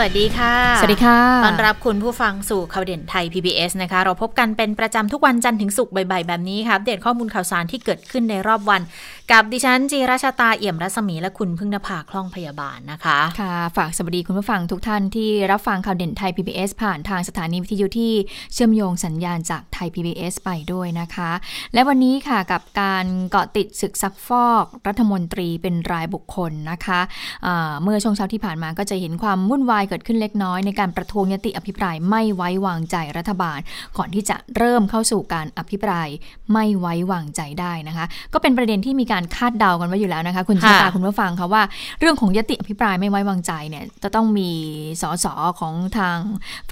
วัสดีค่ะ สวัสดีค่ะต้อนรับคุณผู้ฟังสู่ข่าวเด่นไทย PBS นะคะ เราพบกันเป็นประจำทุกวันจันทร์ถึงศุกร์บ่ายๆแบบนี้ค่ะอัปเดตข้อมูลข่าวสารที่เกิดขึ้นในรอบวัน กับดิฉันจีราชาตาเอี่ยมรัศมีและคุณพึ่งนภาคล่องพยาบาลนะคะ ค่ะ ฝากสวัสดีคุณผู้ฟังทุกท่านที่รับฟังข่าวเด่นไทย PBS ผ่านทางสถานีวิทยุที่เชื่อมโยงสัญญาณจากไทย PBS ไปด้วยนะคะ และวันนี้ค่ะกับการเกาะติดศึกซักฟอกรัฐมนตรีเป็นรายบุคคลนะคะอ่าเมื่อช่วงเช้าที่ผ่านมาก็จะเห็นความวุ่นวายเกิดขึ้นเล็กน้อยในการประท้วงยติอภิปรายไม่ไว้วางใจรัฐบาล ก่อนที่จะเริ่มเข้าสู่การอภิปรายไม่ไว้วางใจได้นะคะ ก็เป็นประเด็นที่มีการคาดเดากันไว้อยู่แล้วนะคะ คุณชาตาค่ะคุณผู้ฟังคะว่าเรื่องของยติอภิปรายไม่ไว้วางใจเนี่ยจะต้องมีสสของทาง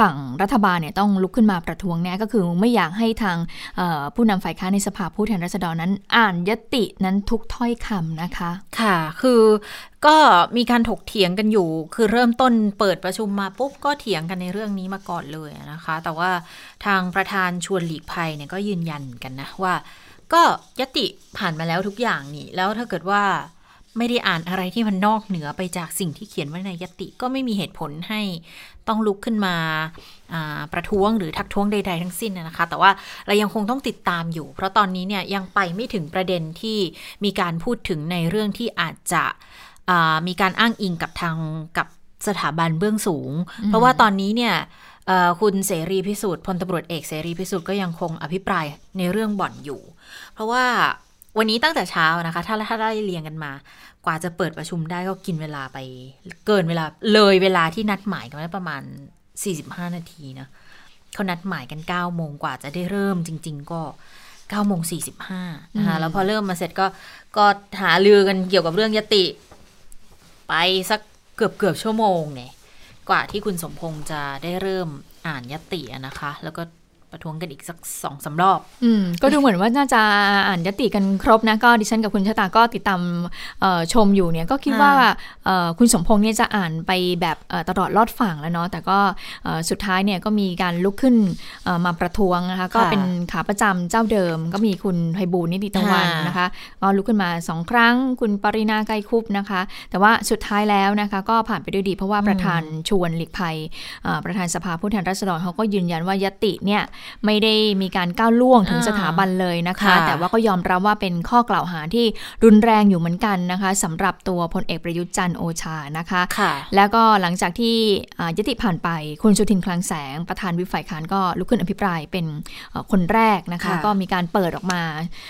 ฝั่งรัฐบาลเนี่ยต้องลุกขึ้นมาประท้วงแน่ก็คือไม่อยากให้ทางเอ่อผู้นำฝ่ายค้านในสภาผู้แทนราษฎรนั้น อ่านยตินั้นทุกถ้อยคำนะคะ ค่ะ คือก็มีการถกเถียงกันอยู่ คือเริ่มต้นเปิดประชุมมาปุ๊บก็เถียงกันในเรื่องนี้มาก่อนเลยนะคะ แต่ว่าทางประธานชวนหลีกภัยเนี่ยก็ยืนยันกันนะว่า ก็ยติผ่านมาแล้วทุกอย่างนี่ แล้วถ้าเกิดว่าไม่ได้อ่านอะไรที่มันนอกเหนือไปจากสิ่งที่เขียนไว้ในยติก็ไม่มีเหตุผลให้ต้องลุกขึ้นมาาประท้วงหรือทักท้วงใด ๆ ทั้งสิ้นนะคะ แต่ว่าเรายังคงต้องติดตามอยู่ เพราะตอนนี้เนี่ยยังไปไม่ถึงประเด็นที่มีการพูดถึงในเรื่องที่อาจจะ มีการอ้างอิงกับทางกับสถาบันเบื้องสูง เพราะว่าตอนนี้เนี่ยเอ่อคุณเสรีพิสุทธิ์พลตำรวจเอกเสรีพิสุทธิ์ก็ยังคงอภิปรายในเรื่องบ่อนอยู่ เพราะว่าวันนี้ตั้งแต่เช้านะคะ ถ้าถ้าได้เรียงกันมา กว่าจะเปิดประชุมได้ก็กินเวลาไปเกินเวลาเลยเวลาที่นัดหมายกันไว้ประมาณ 45 นาทีนะเขานัดหมายกัน 9 โมงกว่าจะได้เริ่มจริง ๆ ก็9โมง45นะคะแล้วพอเริ่มมาเสร็จก็ก็หาลือกันเกี่ยวกับเรื่องยติ ไปสักเกือบเกือบชั่วโมงเนี่ย กว่าที่คุณสมพงษ์จะได้เริ่มอ่านยตินะคะ แล้วก็ ประท้วงกันอีกสักสองสามรอบ อืม ก็ดูเหมือนว่าน่าจะอ่านยติกันครบนะ ก็ดิฉันกับคุณชะตาก็ติดตามเอ่อชมอยู่เนี่ย ก็คิดว่าเอ่อคุณสมพงษ์เนี่ยจะอ่านไปแบบเอ่อตลอดรอดฝั่งแล้วเนาะ แต่ก็เอ่อสุดท้ายเนี่ยก็มีการลุกขึ้นเอ่อมาประท้วงนะคะ ก็เป็นขาประจำเจ้าเดิม ก็มีคุณไพบูลย์นิติตะวันค่ะนะคะ ก็ลุกขึ้นมาสองครั้ง คุณปรินาไกรคุปนะคะ แต่ว่าสุดท้ายแล้วนะคะก็ผ่านไปด้วยดี เพราะว่าประธานชวนหลีกภัยเอ่อประธานสภาผู้แทนราษฎรเขาก็ยืนยันว่ายติเนี่ยไม่ได้มีการก้าวล่วงถึงอ่าสถาบันเลยนะคะค่ะแต่ว่าก็ยอมรับว่าเป็นข้อกล่าวหาที่รุนแรงอยู่เหมือนกันนะคะสำหรับตัวพลเอกประยุทธ์จันทร์โอชานะคะค่ะแล้วก็หลังจากที่อ่ายติผ่านไปคุณสุทินคลังแสงประธานวิปฝ่ายค้านก็ลุกขึ้นอภิปรายเป็นเอ่อคนแรกนะคะค่ะก็มีการเปิดออกมา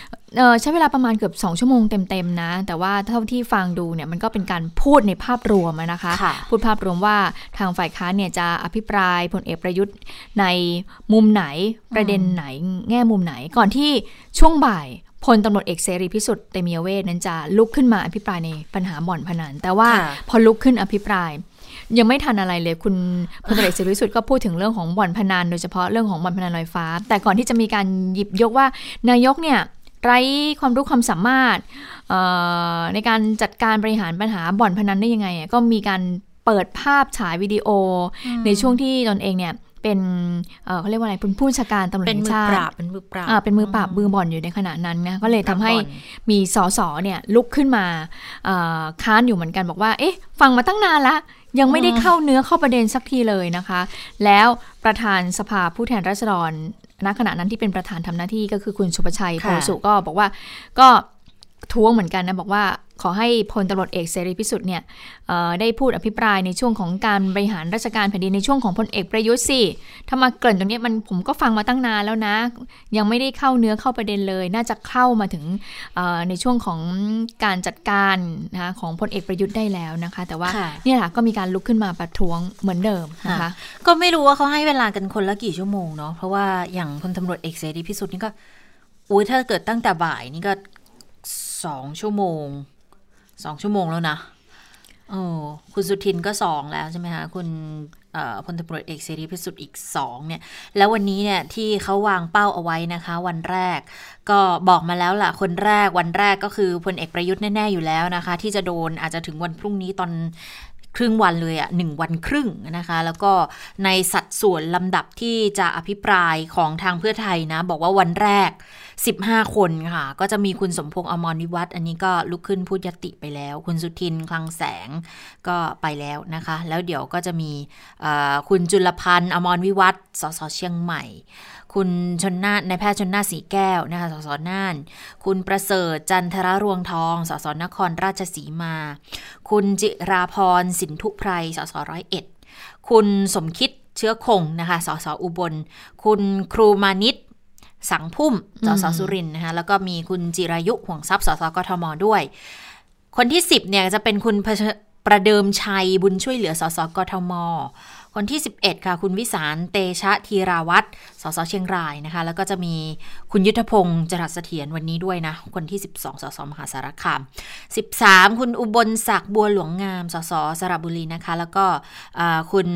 เอ่อ ใช้เวลาประมาณเกือบ 2 ชั่วโมงเต็มๆนะ แต่ว่าเท่าที่ฟังดูเนี่ยมันก็เป็นการพูดในภาพรวมอะนะคะค่ะพูดภาพรวมว่าทางฝ่ายค้านเนี่ยจะอภิปรายพลเอกประยุทธ์ในมุมไหนประเด็นไหนแง่มุมไหนก่อนที่ช่วงบ่ายพลตำรวจเอกเสรีพิสุทธิ์เตมียเวทนั้นจะลุกขึ้นมาอภิปรายในปัญหาบ่อนพนันแต่ว่าค่ะพอลุกขึ้นอภิปรายยังไม่ทันอะไรเลยคุณพลตำรวจเอกเสรีพิสุทธิ์ก็พูดถึงเรื่องของบ่อนพนันโดยเฉพาะเรื่องของบ่อนพนันลอยฟ้า แต่ก่อนที่จะมีการหยิบยกว่านายกเนี่ย ไร้ความรู้ความสามารถเอ่อในการจัดการบริหารปัญหาบ่อนพนันได้ยังไงอะก็มีการเปิดภาพฉายวิดีโออในช่วงที่ตนเองเนี่ยเป็นเอ่อเขาเรียกว่าอะไรเป็นผู้บัญชาการตำรวจเป็นแห่งมือชาปติราบเป็นมือปราบอ่าเป็นมือปราบมือบอลอยู่ในขณะนั้นนะก็เลยทำให้ปราบบอลมีสสเนี่ยลุกขึ้นมาเอ่อค้านอยู่เหมือนกันบอกว่า เอ๊ะ ฟังมาตั้งนานละยังไม่ได้เข้าเนื้อเข้าประเด็นสักทีเลยนะคะ แล้วประธานสภาผู้แทนราษฎร ณขณะนั้นที่เป็นประธานทำหน้าที่ก็คือคุณสุประชัยโพค่ะสุก็บอกว่าก็ท้วงเหมือนกันนะบอกว่า ขอให้พลตำรวจเอกเสรีพิสุทธิ์เนี่ยเอ่อได้พูดอภิปรายในช่วงของการบริหารราชการแผ่นดินในช่วงของพลเอกประยุทธ์สิถ้ามาเกริ่นตรงเนี้ยมันผมก็ฟังมาตั้งนานแล้วนะ ยังไม่ได้เข้าเนื้อเข้าประเด็นเลย น่าจะเข้ามาถึงเอ่อในช่วงของการจัดการนะคะของพลเอกประยุทธ์ได้แล้วนะคะ แต่ว่าค่ะเนี่ยแหละก็มีการลุกขึ้นมาประท้วงเหมือนเดิมนะคะค่ะก็ไม่รู้ว่าเขาให้เวลากันคนละกี่ชั่วโมงเนาะเพราะว่าอย่างพลตำรวจเอกเสรีพิสุทธิ์นี่ก็อุ้ยถ้าเกิดตั้งแต่บ่ายนี่ก็สองชั่วโมง สองชั่วโมงแล้วนะโอ้คุณสุทินก็สองแล้วใช่ไหมคะ คุณพลตำรวจเอกเสรีพิสุทธิ์อีกสองเนี่ย แล้ววันนี้เนี่ยที่เขาวางเป้าเอาไว้นะคะ วันแรกก็บอกมาแล้วล่ะ คนแรกวันแรกก็คือพลเอกประยุทธ์แน่ ๆ อยู่แล้วนะคะ ที่จะโดนอาจจะถึงวันพรุ่งนี้ตอน ครึ่งวันเลยอะ่ะหนึ่งวันครึ่งนะคะ แล้วก็ในสัดส่วนลำดับที่จะอภิปรายของทางเพื่อไทยนะ บอกว่าวันแรก 15 คนค่ะ ก็จะมีคุณสมพงษ์อมรวิวัฒน์อันนี้ก็ลุกขึ้นพูดยติไปแล้ว คุณสุทินคลังแสงก็ไปแล้วนะคะ แล้วเดี๋ยวก็จะมีคุณจุลพันธ์อมรวิวัฒน์สสเชียงใหม่ คุณชนนาในแพทย์ชนนาสีแก้วนะคะสสน่าน คุณประเสริฐจันทรรวงทอง สสนครราชสีมา คุณจิราพรสินทุไพรสสร้อยเอ็ดคุณสมคิดเชื้อคงนะคะ สสอุบล คุณครูมานิตสังพุ่ม สสสุรินนะคะ แล้วก็มีคุณจิรายุห่วงทรัพย์ สสกทมด้วย คนที่ 10เนี่ยจะเป็นคุณประเดิมชัยบุญช่วยเหลือ สสกทม คนที่ 11 ค่ะ คุณวิสารเตชะธีราวัตรสสเชียงรายนะคะ แล้วก็จะมีคุณยุทธพงศ์จรัสเสถียรวันนี้ด้วยนะ คนที่ 12 สสมหาสารคาม 13 คุณอุบลศักดิ์บัวหลวงงาม สสสระบุรีนะคะ แล้วก็คุณ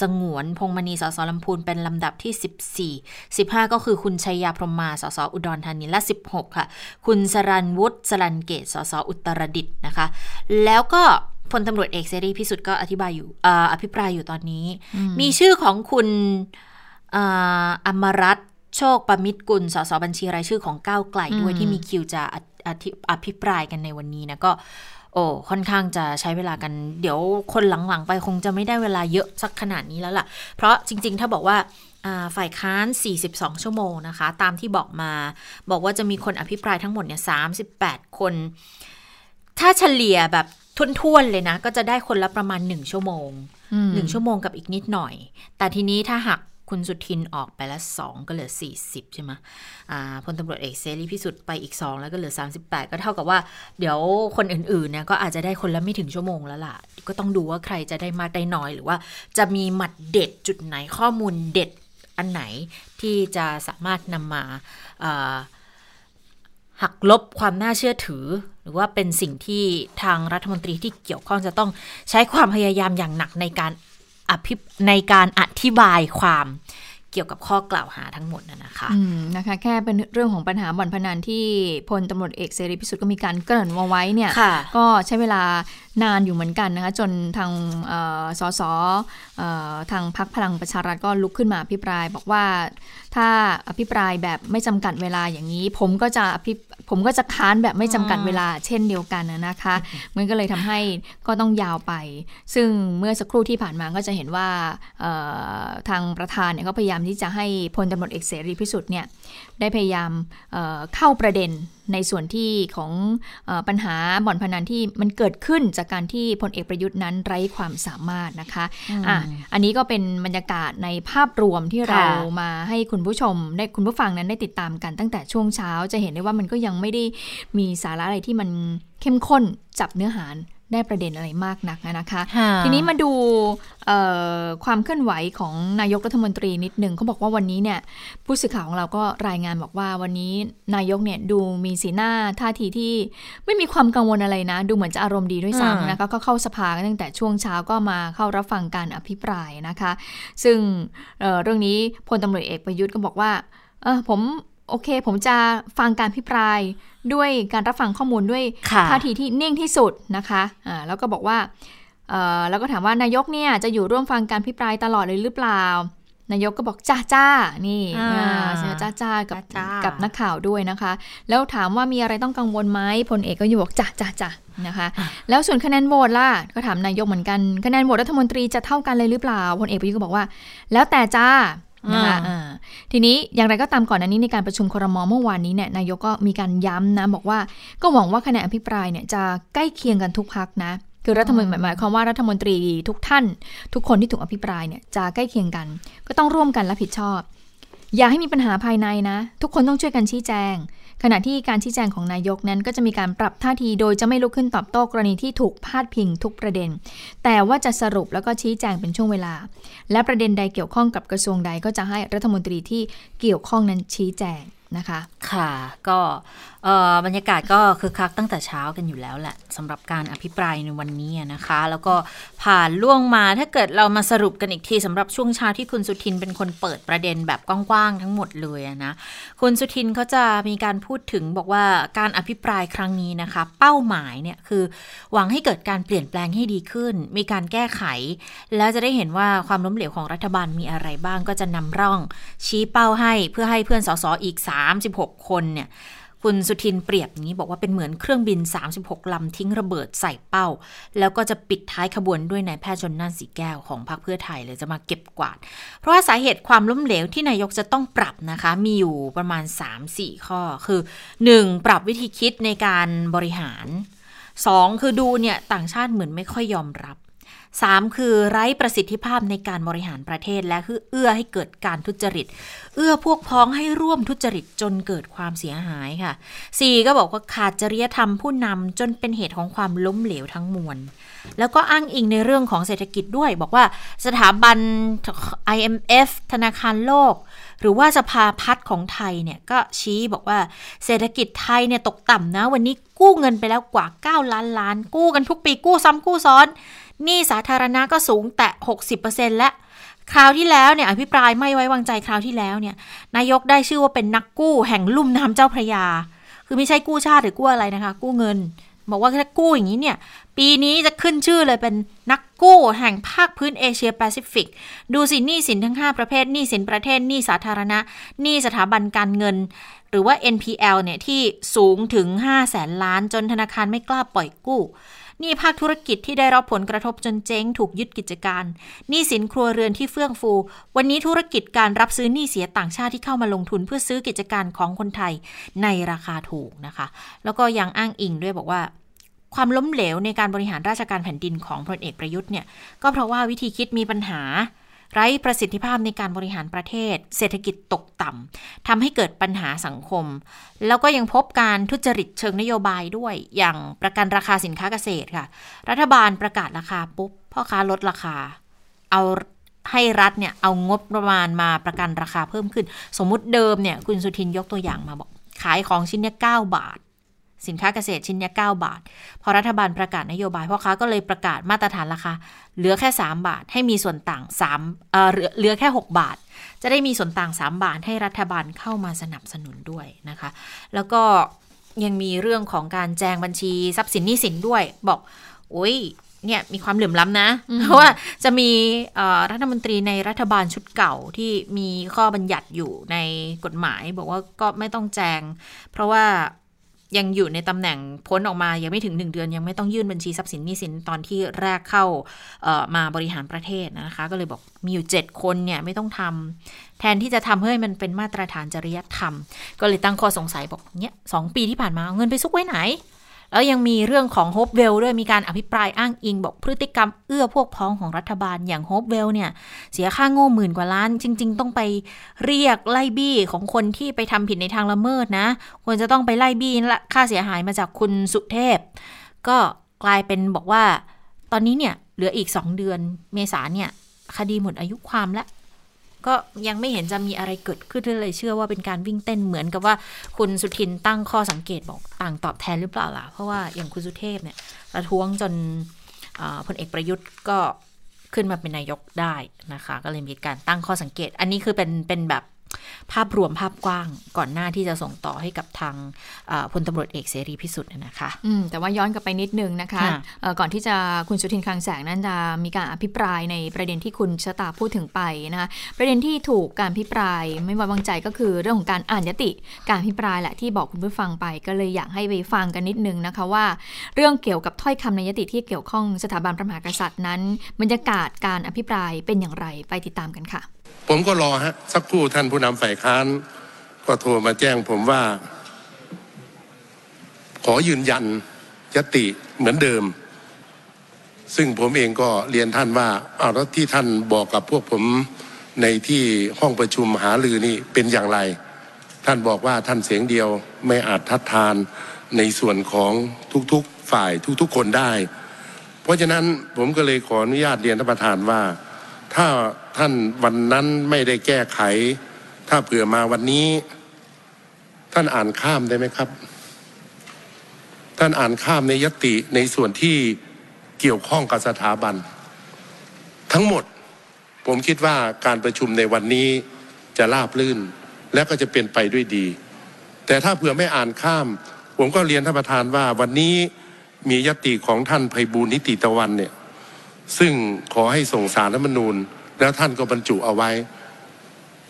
สงวนพงมณี สสลำพูน เป็นลำดับที่ 14 15 ก็คือคุณชัยยาพรหมา สสอุดรธานี และ 16 ค่ะ คุณสรันวุฒิสรันเกต สสอุตรดิตนะคะ แล้วก็ พลตำรวจเอกเสรีพิสุทธิ์ก็อธิบายอยู่อภิปรายอยู่ตอนนี้ มีชื่อของคุณอมรัตโชคประมิตรกุลสสบัญชีรายชื่อของก้าวไกลด้วยที่มีคิวจะอภิปรายกันในวันนี้นะก็ โอ้ค่อนข้างจะใช้เวลากัน เดี๋ยวคนหลังๆ ไปคงจะไม่ได้เวลาเยอะสักขนาดนี้แล้วล่ะ เพราะจริง ๆ ถ้าบอกว่าฝ่ายค้าน 42 ชั่วโมงนะคะ ตามที่บอกมา บอกว่าจะมีคนอภิปรายทั้งหมดเนี่ย 38 คน ถ้าเฉลี่ยแบบ ทุ่นๆเลยนะ ก็จะได้คนละประมาณหนึ่งชั่วโมงหนึ่งชั่วโมงกับอีกนิดหน่อย แต่ทีนี้ถ้าหักคุณสุทินออกไปละสองก็เหลือสี่สิบใช่ไหมพลตำรวจเอกเซรีพิสุทธิ์ไปอีกสองแล้วก็เหลือสามสิบแปดก็เท่ากับว่า เดี๋ยวคนอื่นๆเนี่ยก็อาจจะได้คนละไม่ถึงชั่วโมงแล้วล่ะ ก็ต้องดูว่าใครจะได้มากได้น้อย หรือว่าจะมีหมัดเด็ดจุดไหนข้อมูลเด็ดอันไหนที่จะสามารถนำมาหักลบความน่าเชื่อถือห รือว่าเป็นสิ่งที่ทางรัฐมนตรีที่เกี่ยวข้องจะต้องใช้ความพยายามอย่างหนักในการอภิในการอธิบายความเกี่ยวกับข้อกล่าวหาทั้งหมดนะคะนะคะ แค่เป็นเรื่องของปัญหาบ่อนพนันที่พลตำรวจเอกเสรีพิสุทธิ์ก็มีการเกริ่นมาไว้เนี่ย ก็ใช้เวลานานอยู่เหมือนกันนะคะ จนทางสสทางพักพลังประชารัฐก็ลุกขึ้นมาอภิปราย บอกว่าถ้าอภิปรายแบบไม่จำกัดเวลาอย่างนี้ ผมก็จะอภิผมก็จะค้านแบบไม่จำกัดเวลาเช่นเดียวกันนะคะ มันก็เลยทำให้ก็ต้องยาวไป ซึ่งเมื่อสักครู่ที่ผ่านมาก็จะเห็นว่าทางประธานเนี่ยก็พยายามที่จะให้พลตำรวจเอกเสรีพิสุทธิ์เนี่ย ได้พยายามเเข้าประเด็นในส่วนที่ของอปัญหาบ่อนพนันที่มันเกิดขึ้นจากการที่พลเอกประยุทธ์นั้นไร้ความสามารถนะคะอะอันนี้ก็เป็นบรรยากาศในภาพรวมที่เรามาให้คุณผู้ชมได้คุณผู้ฟังนั้นได้ติดตามกันตั้งแต่ช่วงเช้าจะเห็นได้ว่ามันก็ยังไม่ได้มีสาระอะไรที่มันเข้มข้นจับเนื้อหา ได้ประเด็นอะไรมากนักนะคะ ทีนี้มาดูความเคลื่อนไหวของนายกรัฐมนตรีนิดหนึ่งเขาบอกว่าวันนี้เนี่ยผู้สื่อข่าวของเราก็รายงานบอกว่าวันนี้นายกเนี่ยดูมีสีหน้าท่าทีที่ไม่มีความกังวลอะไรนะ ดูเหมือนจะอารมณ์ดีด้วยซ้ำนะคะก็เข้าสภาตั้งแต่ช่วงเช้าก็มาเข้ารับฟังการอภิปรายนะคะ ซึ่งเเรื่องนี้พลตำรวจเอกประยุทธ์ก็บอกว่าเออผม โอเค ผมจะฟังการพิปรายด้วยการรับฟังข้อมูลด้วยท่าทีที่นิ่งที่สุดนะคะอ่าแล้วก็บอกว่าแล้วก็ถามว่านายกเนี่ยจะอยู่ร่วมฟังการพิปรายตลอดเลยหรือเปล่า นายกก็บอกจ้าจ้านี่จ้าจ้ากับกับนักข่าวด้วยนะคะ แล้วถามว่ามีอะไรต้องกังวลไหมพลเอกก็อยู่บอกจ้าจ้าจ้านะคะ แล้วส่วนคะแนนโหวตล่ะก็ถามนายกเหมือนกันคะแนนโหวตรัฐมนตรีจะเท่ากันเลยหรือเปล่าพลเอกประยุทธ์ก็บอกว่า แล้วแต่จ้า นะคะทีนี้อย่างไรก็ตามก่อนอันนี้ในการประชุมครมเมื่อวานนี้เนี่ยนายกก็มีการย้ำนะบอกว่าก็หวังว่าคะแนนอภิปรายเนี่ยจะใกล้เคียงกันทุกพักนะคือรัฐมนตรีหมายความว่ารัฐมนตรีทุกท่าน ทุกคนที่ถูกอภิปรายเนี่ยจะใกล้เคียงกัน ก็ต้องร่วมกันรับผิดชอบ อย่าให้มีปัญหาภายในนะ ทุกคนต้องช่วยกันชี้แจง ขณะที่การชี้แจงของนายกนั้น ก็จะมีการปรับท่าทีโดยจะไม่ลุกขึ้นตอบโต้กรณีที่ถูกพาดพิงทุกประเด็น แต่ว่าจะสรุปแล้วก็ชี้แจงเป็นช่วงเวลา และประเด็นใดเกี่ยวข้องกับกระทรวงใดก็จะให้รัฐมนตรีที่เกี่ยวข้องนั้นชี้แจง นะคะ ค่ะก็บรรยากาศก็คือคักตั้งแต่เช้ากันอยู่แล้วแหละสำหรับการอภิปรายในวันนี้นะคะ แล้วก็ผ่านล่วงมาถ้าเกิดเรามาสรุปกันอีกทีสำหรับช่วงเช้าที่คุณสุทินเป็นคนเปิดประเด็นแบบกว้างๆทั้งหมดเลยนะคุณสุทินเขาจะมีการพูดถึงบอกว่าการอภิปรายครั้งนี้นะคะ เป้าหมายเนี่ยคือหวังให้เกิดการเปลี่ยนแปลงให้ดีขึ้น มีการแก้ไข แล้วจะได้เห็นว่าความล้มเหลวของรัฐบาลมีอะไรบ้างก็จะนำร่อง ชี้เป้าให้เพื่อให้เพื่อนสสอีก36 คนเนี่ยคุณสุทินเปรียบนี้บอกว่าเป็นเหมือนเครื่องบิน 36 ลำทิ้งระเบิดใส่เป้า แล้วก็จะปิดท้ายขบวนด้วยนายแพทย์ชนน่านสีแก้วของพรรคเพื่อไทยเลยจะมาเก็บกวาด เพราะว่าสาเหตุความล้มเหลวที่นายกจะต้องปรับนะคะ มีอยู่ประมาณ 3-4 ข้อคือ 1. ปรับวิธีคิดในการบริหาร 2. คือดูเนี่ยต่างชาติเหมือนไม่ค่อยยอมรับ 3. คือไร้ประสิทธิภาพในการบริหารประเทศและคือเอื้อให้เกิดการทุจริต เอื้อพวกพ้องให้ร่วมทุจริตจนเกิดความเสียหายค่ะ 4. ก็บอกว่าขาดจริยธรรมผู้นำจนเป็นเหตุของความล้มเหลวทั้งมวล แล้วก็อ้างอิงในเรื่องของเศรษฐกิจด้วย บอกว่าสถาบัน IMF ธนาคารโลก หรือว่าสภาพัฒน์ของไทยเนี่ยก็ชี้บอกว่าเศรษฐกิจไทยเนี่ยตกต่ำนะ วันนี้กู้เงินไปแล้วกว่า 9 ล้านล้าน กู้กันทุกปีกู้ซ้ำกู้ซ้อน หนี้สาธารณะก็สูงแต่60%และคราวที่แล้วเนี่ยอภิปรายไม่ไว้วางใจคราวที่แล้วเนี่ยนายกได้ชื่อว่าเป็นนักกู้แห่งลุ่มน้ำเจ้าพระยา คือไม่ใช่กู้ชาติหรือกู้อะไรนะคะ กู้เงิน บอกว่าถ้ากู้อย่างนี้เนี่ย ปีนี้จะขึ้นชื่อเลยเป็นนักกู้แห่งภาคพื้นเอเชียแปซิฟิก ดูสิหนี้สินทั้ง 5 ประเภทหนี้สินประเทศหนี้สาธารณะหนี้สถาบันการเงิน หรือว่า NPL เนี่ยที่สูงถึง5แสนล้านจนธนาคารไม่กล้าปล่อยกู้ นี่ภาคธุรกิจที่ได้รับผลกระทบจนเจ๊งถูกยึดกิจการหนี้สินครัวเรือนที่เฟื่องฟู วันนี้ธุรกิจการรับซื้อหนี้เสียต่างชาติที่เข้ามาลงทุนเพื่อซื้อกิจการของคนไทยในราคาถูกนะคะ แล้วก็ยังอ้างอิงด้วยบอกว่าความล้มเหลวในการบริหารราชการแผ่นดินของพลเอกประยุทธ์เนี่ยก็เพราะว่าวิธีคิดมีปัญหา ไร้ประสิทธิภาพในการบริหารประเทศ เศรษฐกิจตกต่ำทำให้เกิดปัญหาสังคม แล้วก็ยังพบการทุจริตเชิงนโยบายด้วย อย่างประกันราคาสินค้าเกษตรค่ะ รัฐบาลประกาศราคาปุ๊บพ่อค้าลดราคา เอาให้รัฐเนี่ยเอางบประมาณมาประกันราคาเพิ่มขึ้น สมมุติเดิมเนี่ยคุณสุทินยกตัวอย่างมาบอก ขายของชิ้นเนี่ย9บาท สินค้าเกษตรชิ้นนี้9บาท พอรัฐบาลประกาศนโยบายพ่อค้าก็เลยประกาศมาตรฐานราคาเหลือแค่ 3 บาท ให้มีส่วนต่าง3เอ่อเหลือแค่ 6 บาท จะได้มีส่วนต่าง 3 บาทให้รัฐบาลเข้ามาสนับสนุนด้วยนะคะ แล้วก็ยังมีเรื่องของการแจงบัญชีทรัพย์สินหนี้สินด้วย บอกโอ้ยเนี่ยมีความเหลื่อมล้ำนะ เพราะว่าจะมีรัฐมนตรีในรัฐบาลชุดเก่าที่มีข้อบัญญัติอยู่ในกฎหมาย บอกว่าก็ไม่ต้องแจง เพราะว่า ยังอยู่ในตำแหน่งพ้นออกมายังไม่ถึง 1 เดือนยังไม่ต้องยื่นบัญชีทรัพย์สินหนี้สินตอนที่แรกเข้ามาบริหารประเทศนะคะ ก็เลยบอกมีอยู่ 7 คนเนี่ยไม่ต้องทำแทนที่จะทำให้มันเป็นมาตรฐานจริยธรรม ก็เลยตั้งข้อสงสัยบอกเนี่ยสปีที่ผ่านมาเอาเงินไปซุกไว้ไหน แล้วยังมีเรื่องของโฮปเวลด้วยมีการอภิปรายอ้างอิง บอกพฤติกรรมเอื้อพวกพ้องของรัฐบาลอย่างโฮปเวลเนี่ย เสียค่าโง่หมื่นกว่าล้าน จริง ๆ ต้องไปเรียกไล่บี้ของคนที่ไปทำผิดในทางละเมิดนะ ควรจะต้องไปไล่บี้ละค่าเสียหายมาจากคุณสุเทพ ก็กลายเป็นบอกว่า ตอนนี้เนี่ยเหลืออีก 2 เดือนเมษาเนี่ยคดีหมดอายุความแล้ว ก็ยังไม่เห็นจะมีอะไรเกิดขึ้นเลยเชื่อว่าเป็นการวิ่งเต้นเหมือนกับว่าคุณสุทินตั้งข้อสังเกตบอกต่างตอบแทนหรือเปล่าล่ะ เพราะว่าอย่างคุณสุเทพเนี่ยประท้วงจนพลเอกประยุทธ์ก็ขึ้นมาเป็นนายกได้นะคะ ก็เลยมีการตั้งข้อสังเกต อันนี้คือเป็นเป็นแบบ ภาพรวมภาพกว้างก่อนหน้าที่จะส่งต่อให้กับทางพลตำรวจเอกเสรีพิสุทธิ์นะคะแต่ว่าย้อนกลับไปนิดนึงนะคะก่อนที่จะคุณสุทินคลังแสงนั้นจะมีการอภิปรายในประเด็นที่คุณชะตาพูดถึงไปนะคะประเด็นที่ถูกการพิปรายไม่ไว้วางใจก็คือเรื่องของการอ่านยติ การพิปรายแหละที่บอกคุณผู้ฟังไป ก็เลยอยากให้ไปฟังกันนิดนึงนะคะว่า เรื่องเกี่ยวกับถ้อยคำในยติที่เกี่ยวข้องสถาบันพระมหากษัตริย์นั้น บรรยากาศการอภิปรายเป็นอย่างไรไปติดตามกันค่ะ ผมก็รอฮะสักครู่ท่านผู้นำฝ่ายค้าน ก็โทรมาแจ้งผมว่า ขอยืนยันยติเหมือนเดิม ซึ่งผมเองก็เรียนท่านว่าเอาแล้วที่ท่านบอกกับพวกผมในที่ห้องประชุมหาลือนี่เป็นอย่างไร ท่านบอกว่าท่านเสียงเดียวไม่อาจทัดทานในส่วนของทุกๆฝ่ายทุกๆคนได้ เพราะฉะนั้นผมก็เลยขออนุญาตเรียนท่านประธานว่าถ้า ท่านวันนั้นไม่ได้แก้ไข ถ้าเผื่อมาวันนี้ ท่านอ่านข้ามได้ไหมครับ ท่านอ่านข้ามในยติในส่วนที่เกี่ยวข้องกับสถาบัน ทั้งหมดผมคิดว่าการประชุมในวันนี้จะราบลื่น และก็จะเป็นไปด้วยดี แต่ถ้าเผื่อไม่อ่านข้าม ผมก็เรียนท่านประธานว่าวันนี้มียติของท่านไพบูลนิติตะวันเนี่ยซึ่งขอให้ส่งสารรัฐมนูญ แล้วท่านก็บรรจุเอาไว้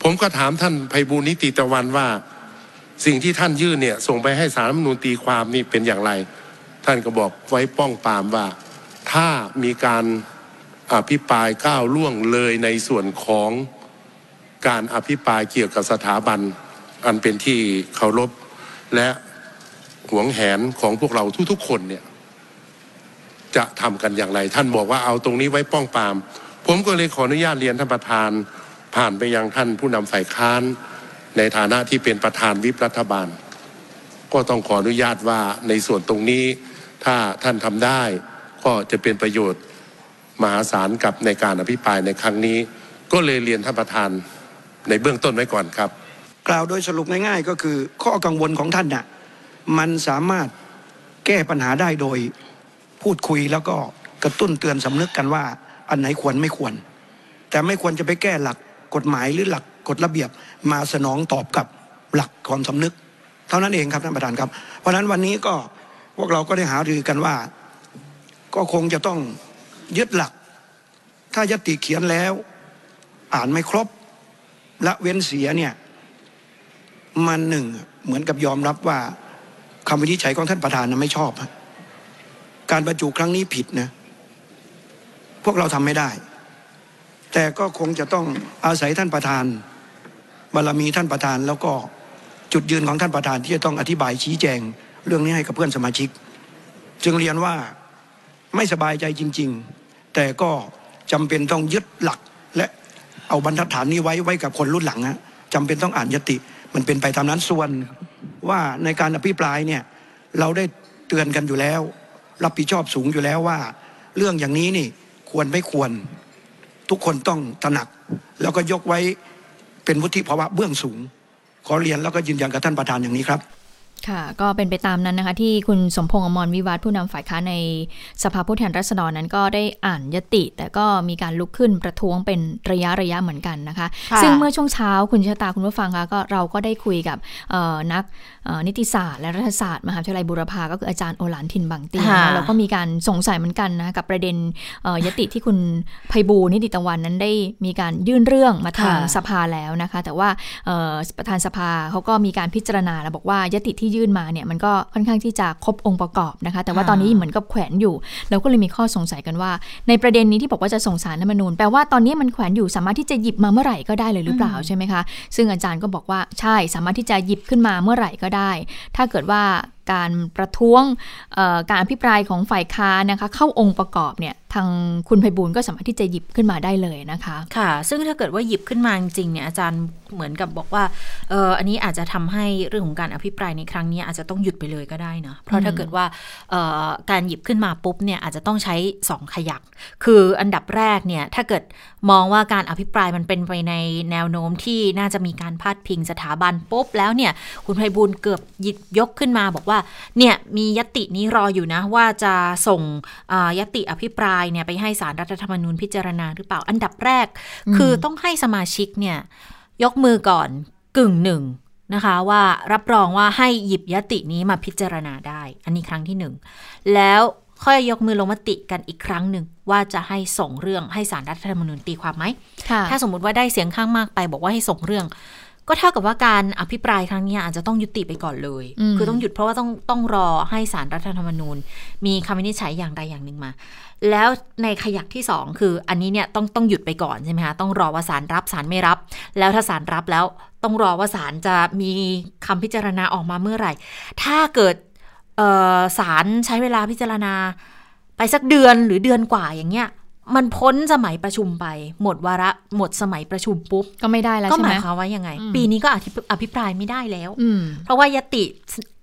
ผมก็ถามท่านไพบูลนิติตะวันว่า สิ่งที่ท่านยื่นเนี่ย ส่งไปให้สารรัฐมนูญตีความนี่เป็นอย่างไร ท่านก็บอกไว้ป้องปามว่า ถ้ามีการอภิปรายก้าวล่วงเลยในส่วนของการอภิปรายเกี่ยวกับสถาบัน อันเป็นที่เคารพและหวงแหนของพวกเราทุกๆคนเนี่ยจะทำกันอย่างไร ท่านบอกว่าเอาตรงนี้ไว้ป้องปาม ผมก็เลยขออนุญาตเรียนท่านประธานผ่านไปยังท่านผู้นำฝ่ายค้านในฐานะที่เป็นประธานวิปรัฐบาล ก็ต้องขออนุญาตว่าในส่วนตรงนี้ถ้าท่านทำได้ก็จะเป็นประโยชน์มหาศาลกับในการอภิปรายในครั้งนี้ ก็เลยเรียนท่านประธานในเบื้องต้นไว้ก่อนครับ กล่าวโดยสรุปง่ายๆ ก็คือข้อกังวลของท่านน่ะมันสามารถแก้ปัญหาได้โดยพูดคุยแล้วก็กระตุ้นเตือนสำนึกกันว่า อันไหนควรไม่ควร แต่ไม่ควรจะไปแก้หลักกฎหมายหรือหลักกฎระเบียบมาสนองตอบกับหลักความสำนึก เท่านั้นเองครับท่านประธานครับ เพราะฉะนั้นวันนี้ก็พวกเราก็ได้หารือกันว่า ก็คงจะต้องยึดหลัก ถ้ายติเขียนแล้ว อ่านไม่ครบละเว้นเสียเนี่ยมันหนึ่งเหมือนกับยอมรับว่าคำวินิจฉัยของท่านประธานนะไม่ชอบ การบรรจุครั้งนี้ผิดนะ วกเราทำไม่ได้ แต่ก็คงจะต้องอาศัยท่านประธานบารมีท่านประธาน แล้วก็จุดยืนของท่านประธานที่จะต้องอธิบายชี้แจง เรื่องนี้ให้กับเพื่อนสมาชิก จึงเรียนว่าไม่สบายใจจริง ๆ แต่ก็จำเป็นต้องยึดหลัก และเอาบรรทัดฐานนี้ไว้ไว้กับคนรุ่นหลังฮะจำเป็นต้องอ่านยติ มันเป็นไปตามนั้นส่วนว่าในการอภิปรายเนี่ยเราได้เตือนกันอยู่แล้ว รับผิดชอบสูงอยู่แล้วว่า เรื่องอย่างนี้นี่ ควรไม่ควร ทุกคนต้องตระหนัก แล้วก็ยกไว้เป็นวุฒิภาวะเบื้องสูง ขอเรียนแล้วก็ยืนยันกับท่านประธานอย่างนี้ครับ ค่ะ ก็เป็นไปตามนั้นนะคะ ที่คุณสมพงษ์อมรวิวัฒน์ผู้นำฝ่ายค้านในสภาผู้แทนราษฎรนั้นก็ได้อ่านยติ แต่ก็มีการลุกขึ้นประท้วงเป็นระยะระยะเหมือนกันนะคะค่ะซึ่งเมื่อช่วงเช้าคุณชะตาคุณผู้ฟังคะก็เราก็ได้คุยกับเอ่อนักเอ่อนิติศาสตร์และรัฐศาสตร์มหาวิทยาลัยบูรพาก็คืออาจารย์โอหลานทินบางเตียค่ะนะแล้วก็มีการสงสัยเหมือนกันนะกับประเด็นเอ่อยติที่คุณไพบูลย์นิติตะวันนั้นได้มีการยื่นเรื่องมาทางค่ะสภาแล้วนะคะ แต่ว่าเอ่อประธานสภาเขาก็มีการพิจารณาแล้วบอกว่ายติที่ยื่นมาเนี่ยมันก็ค่อนข้างที่จะครบองค์ประกอบนะคะ แต่ว่าตอนนี้เหมือนกับแขวนอยู่แล้วก็เลยมีข้อสงสัยกันว่า ในประเด็นนี้ที่บอกว่าจะส่งสารรัฐธรรมนูญแปลว่าตอนนี้มันแขวนอยู่สามารถที่จะหยิบมาเมื่อไหร่ก็ได้เลยหรือเปล่าใช่ไหมคะซึ่งอาจารย์ก็บอกว่าใช่สามารถที่จะหยิบขึ้นมาเมื่อไหร่ก็ได้ ถ้าเกิดว่า การประท้วงการอภิปรายของฝ่ายค้านนะคะเข้าองค์ประกอบเนี่ยทางคุณไพบูลก็สามารถที่จะหยิบขึ้นมาได้เลยนะคะ ค่ะ ซึ่งถ้าเกิดว่าหยิบขึ้นมาจริงเนี่ยอาจารย์เหมือนกับบอกว่าเอออันนี้อาจจะทำให้เรื่องของการอภิปรายในครั้งนี้อาจจะต้องหยุดไปเลยก็ได้นะเพราะถ้าเกิดว่าการหยิบขึ้นมาปุ๊บเนี่ยอาจจะต้องใช้สองขยัก คืออันดับแรกเนี่ยถ้าเกิดมองว่าการอภิปรายมันเป็นไปในแนวโน้มที่น่าจะมีการพาดพิงสถาบันปุ๊บแล้วเนี่ยคุณไพบูลเกือบหยิบยกขึ้นมาบอกว่าเนี่ยมียตินี้รออยู่นะ ว่าจะส่งอ่ายติอภิปรายเนี่ยไปให้สารรัฐธรรมนูญพิจารณาหรือเปล่าอันดับแรก คือต้องให้สมาชิกเนี่ยยกมือก่อนกึ่งหนึ่งนะคะว่ารับรองว่าให้หยิบยตินี้มาพิจารณาได้ อันนี้ครั้งที่หนึ่งแล้วค่อยยกมือลงมติกันอีกครั้งหนึ่งว่าจะให้ส่งเรื่องให้สารรัฐธรรมนูญตีความไหมค่ะถ้าสมมุติว่าได้เสียงข้างมากไปบอกว่าให้ส่งเรื่อง ก็เท่ากับว่าการอภิปรายครั้งนี้อาจจะต้องยุติไปก่อนเลยอืมคือต้องหยุดเพราะว่าต้องต้องรอให้สารรัฐธรรมนูญ มีคำวินิจฉัยอย่างใดอย่างหนึ่งมา แล้วในขยักที่สองคืออันนี้เนี่ยต้องต้องหยุดไปก่อนใช่ไหมคะต้องรอว่าสารรับสารไม่รับ แล้วถ้าสารรับแล้วต้องรอว่าสารจะมีคำพิจารณาออกมาเมื่อไหร่ ถ้าเกิดเอ่อสารใช้เวลาพิจารณาไปสักเดือนหรือเดือนกว่าอย่างเงี้ย มันพ้นสมัยประชุมไป หมดวาระหมดสมัยประชุมปุ๊บ ก็ไม่ได้แล้วก็ใช่หไหมมายความว่ายังไงอืมปีนี้ก็อภิอภิปรายไม่ได้แล้วอืมเพราะว่ายติ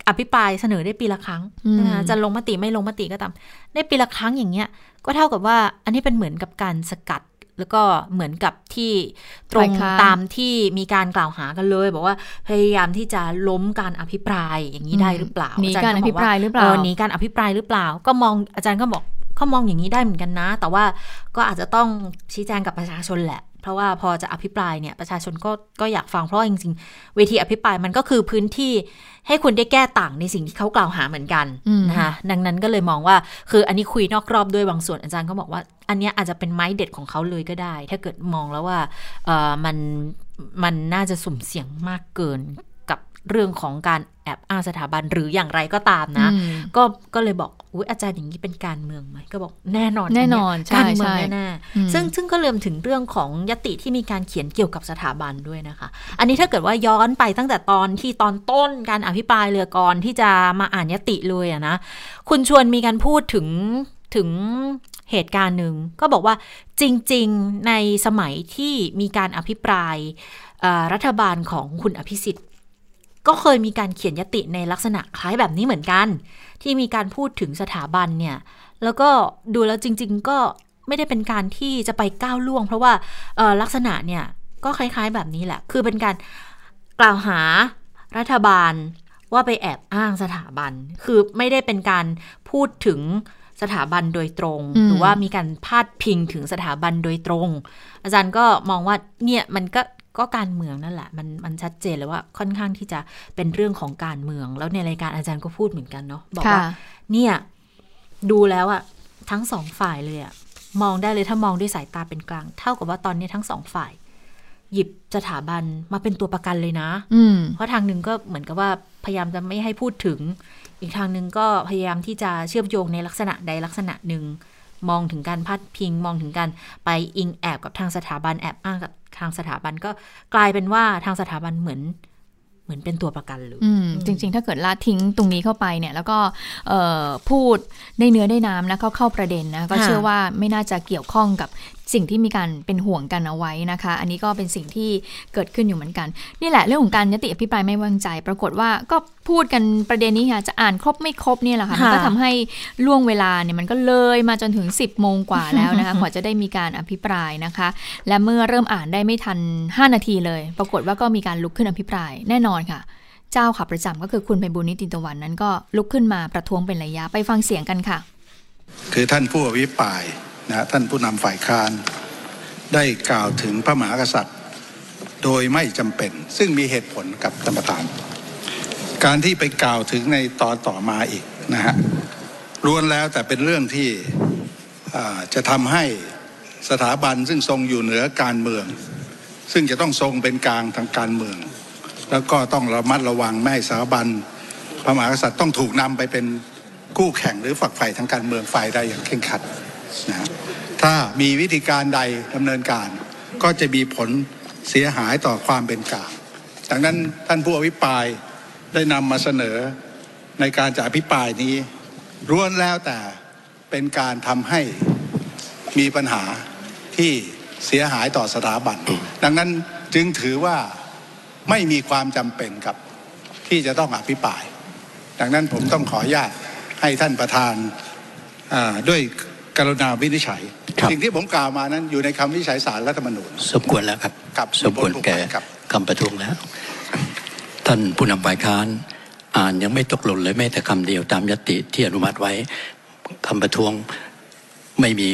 อภิปรายเสนอได้ปีละครั้งอืมนะคะจะลงมติไม่ลงมติก็ตามได้ปีละครั้งอย่างเงี้ย ก็เท่ากับว่าอันนี้เป็นเหมือนกับการสกัด แล้วก็เหมือนกับที่ตรงฝ่ายค้านตามที่มีการกล่าวหากันเลย บอกว่าพยายามที่จะล้มการอภิปรายอย่างนี้ได้หรือเปล่าหนีจการอภิปรายหรือเปล่าหนีการอภิปรายหรือเปล่า ก็มองอาจารย์ก็บอก เขามองอย่างนี้ได้เหมือนกันนะ แต่ว่าก็อาจจะต้องชี้แจงกับประชาชนแหละ เพราะว่าพอจะอภิปรายเนี่ยประชาชนก็ก็อยากฟังเพราะว่าจริงๆเวทีอภิปรายมันก็คือพื้นที่ให้คุณได้แก้ต่างในสิ่งที่เขากล่าวหาเหมือนกันอืมนะคะดังนั้นก็เลยมองว่าคืออันนี้คุยนอกรอบด้วยบางส่วนอาจารย์ก็บอกว่า อันเนี้ยอาจจะเป็นไม้เด็ดของเขาเลยก็ได้ ถ้าเกิดมองแล้วว่าเออมันมันน่าจะสุ่มเสี่ยงมากเกินกับ เรื่องของการแอบอ้างสถาบันหรืออย่างไรก็ตามนะอืมก็ก็เลยบอกอุ้ยอาจารย์อย่างนี้เป็นการเมืองไหมก็บอกแน่นอนแน่นอนเยการเมืองใช่ใช่แน่อืมๆซึ่งซึ่งก็เริ่มถึงเรื่องของยติที่มีการเขียนเกี่ยวกับสถาบันด้วยนะคะ อันนี้ถ้าเกิดว่าย้อนไปตั้งแต่ตอนที่ตอนต้นการอภิปรายเรือก่อนที่จะมาอ่านยติเลยอะนะคุณชวนมีการพูดถึงถึงเหตุการณ์หนึ่งก็บอกว่าจริง ๆ ในสมัยที่มีการอภิปรายเอ่อรัฐบาลของคุณอภิสิทธิ์ ก็เคยมีการเขียนยติในลักษณะคล้ายแบบนี้เหมือนกัน ที่มีการพูดถึงสถาบันเนี่ย แล้วก็ดูแล้วจริง ๆ ก็ไม่ได้เป็นการที่จะไปก้าวล่วง เพราะว่าเอ่อลักษณะเนี่ยก็คล้ายๆแบบนี้แหละ คือเป็นการกล่าวหารัฐบาลว่าไปแอบอ้างสถาบัน คือไม่ได้เป็นการพูดถึงสถาบันโดยตรงอืมหรือว่ามีการพาดพิงถึงสถาบันโดยตรง อาจารย์ก็มองว่าเนี่ยมันก็ ก็การเมืองนั่นแหละมันมันชัดเจนเลยว่าค่อนข้างที่จะเป็นเรื่องของการเมือง แล้วในรายการอาจารย์ก็พูดเหมือนกันเนาะบอกค่ะว่าเนี่ยดูแล้วอะทั้งสองฝ่ายเลยอะมองได้เลยถ้ามองด้วยสายตาเป็นกลาง เท่ากับว่าตอนนี้ทั้งสองฝ่าย หยิบสถาบันมาเป็นตัวประกันเลยนะ อืมเพราะทางหนึ่งก็เหมือนกับว่าพยายามจะไม่ให้พูดถึง อีกทางหนึ่งก็พยายามที่จะเชื่อมโยงในลักษณะใดลักษณะหนึ่งมองถึงการพัดพิงมองถึงการไปอิงแอบกับทางสถาบันแอบอ้างกับ ทางสถาบันก็กลายเป็นว่าทางสถาบันเหมือนเหมือนเป็นตัวประกันเลยอืมจริง ๆ ถ้าเกิดละทิ้งตรงนี้เข้าไปเนี่ย แล้วก็เอ่อพูดได้เนื้อได้น้ำนะเข้าเข้าประเด็นนะ ก็ค่ะเชื่อว่าไม่น่าจะเกี่ยวข้องกับสิ่งที่มีการเป็นห่วงกันเอาไว้นะคะ อันนี้ก็เป็นสิ่งที่เกิดขึ้นอยู่เหมือนกัน นี่แหละเรื่องของการยติอภิปรายไม่ไว้วางใจ ปรากฏว่าก็พูดกันประเด็นนี้ค่ะจะอ่านครบไม่ครบเนี่ยแหละค่ะมันก็ทำให้ล่วงเวลาเนี่ยมันก็เลยมาจนถึง 10โมงกว่าแล้วนะคะกว่าจะได้มีการอภิปรายนะคะ และเมื่อเริ่มอ่านได้ไม่ทัน 5 นาทีเลย ปรากฏว่าก็มีการลุกขึ้นอภิปรายแน่นอนค่ะ เจ้าขับประจำก็คือคุณไพบุญนิติตะวันนั้นก็ลุกขึ้นมาประท้วงเป็นระยะไปฟังเสียงกันค่ะ คือท่านผู้อภิปราย นะท่านผู้นำฝ่ายค้านได้กล่าวถึงพระมหากษัตริย์ โดยไม่จำเป็น ซึ่งมีเหตุผลกับท่านประธาน การที่ไปกล่าวถึงในตอนต่อมาอีกนะฮะล้วนแล้วแต่เป็นเรื่องที่จะทำให้สถาบันซึ่งทรงอยู่เหนือการเมือง ซึ่งจะต้องทรงเป็นกลางทางการเมือง แล้วก็ต้องระมัดระวังไม่ให้สถาบันพระมหากษัตริย์ต้องถูกนำไปเป็นคู่แข่งหรือฝักใฝ่ทางการเมืองฝ่ายใดอย่างเข่งขัด นะถ้ามีวิธีการใดดำเนินการ ก็จะมีผลเสียหายต่อความเป็นกลางดังนั้นท่านผู้อภิปรายได้นำมาเสนอในการจะอภิปรายนี้ล้วนแล้วแต่เป็นการทำให้มีปัญหาที่เสียหายต่อสถาบัน ดังนั้นจึงถือว่าไม่มีความจำเป็นครับที่จะต้องอภิปราย ดังนั้นผมต้องขออนุญาตให้ท่านประธานด้วย กรุณาวินิจฉัยครับสิ่งที่ผมกล่าวมานั้นอยู่ในคำวินิจฉัยสารรัฐธรรมนูญสมควรแล้วครับครับสมควรแก่ครับคำประท้วงแล้ว ท่านผู้นำฝ่ายค้านอ่านยังไม่ตกหล่นเลยแม้แต่คำเดียวตามยติที่อนุมัติไว้คำประท้วงไม่มี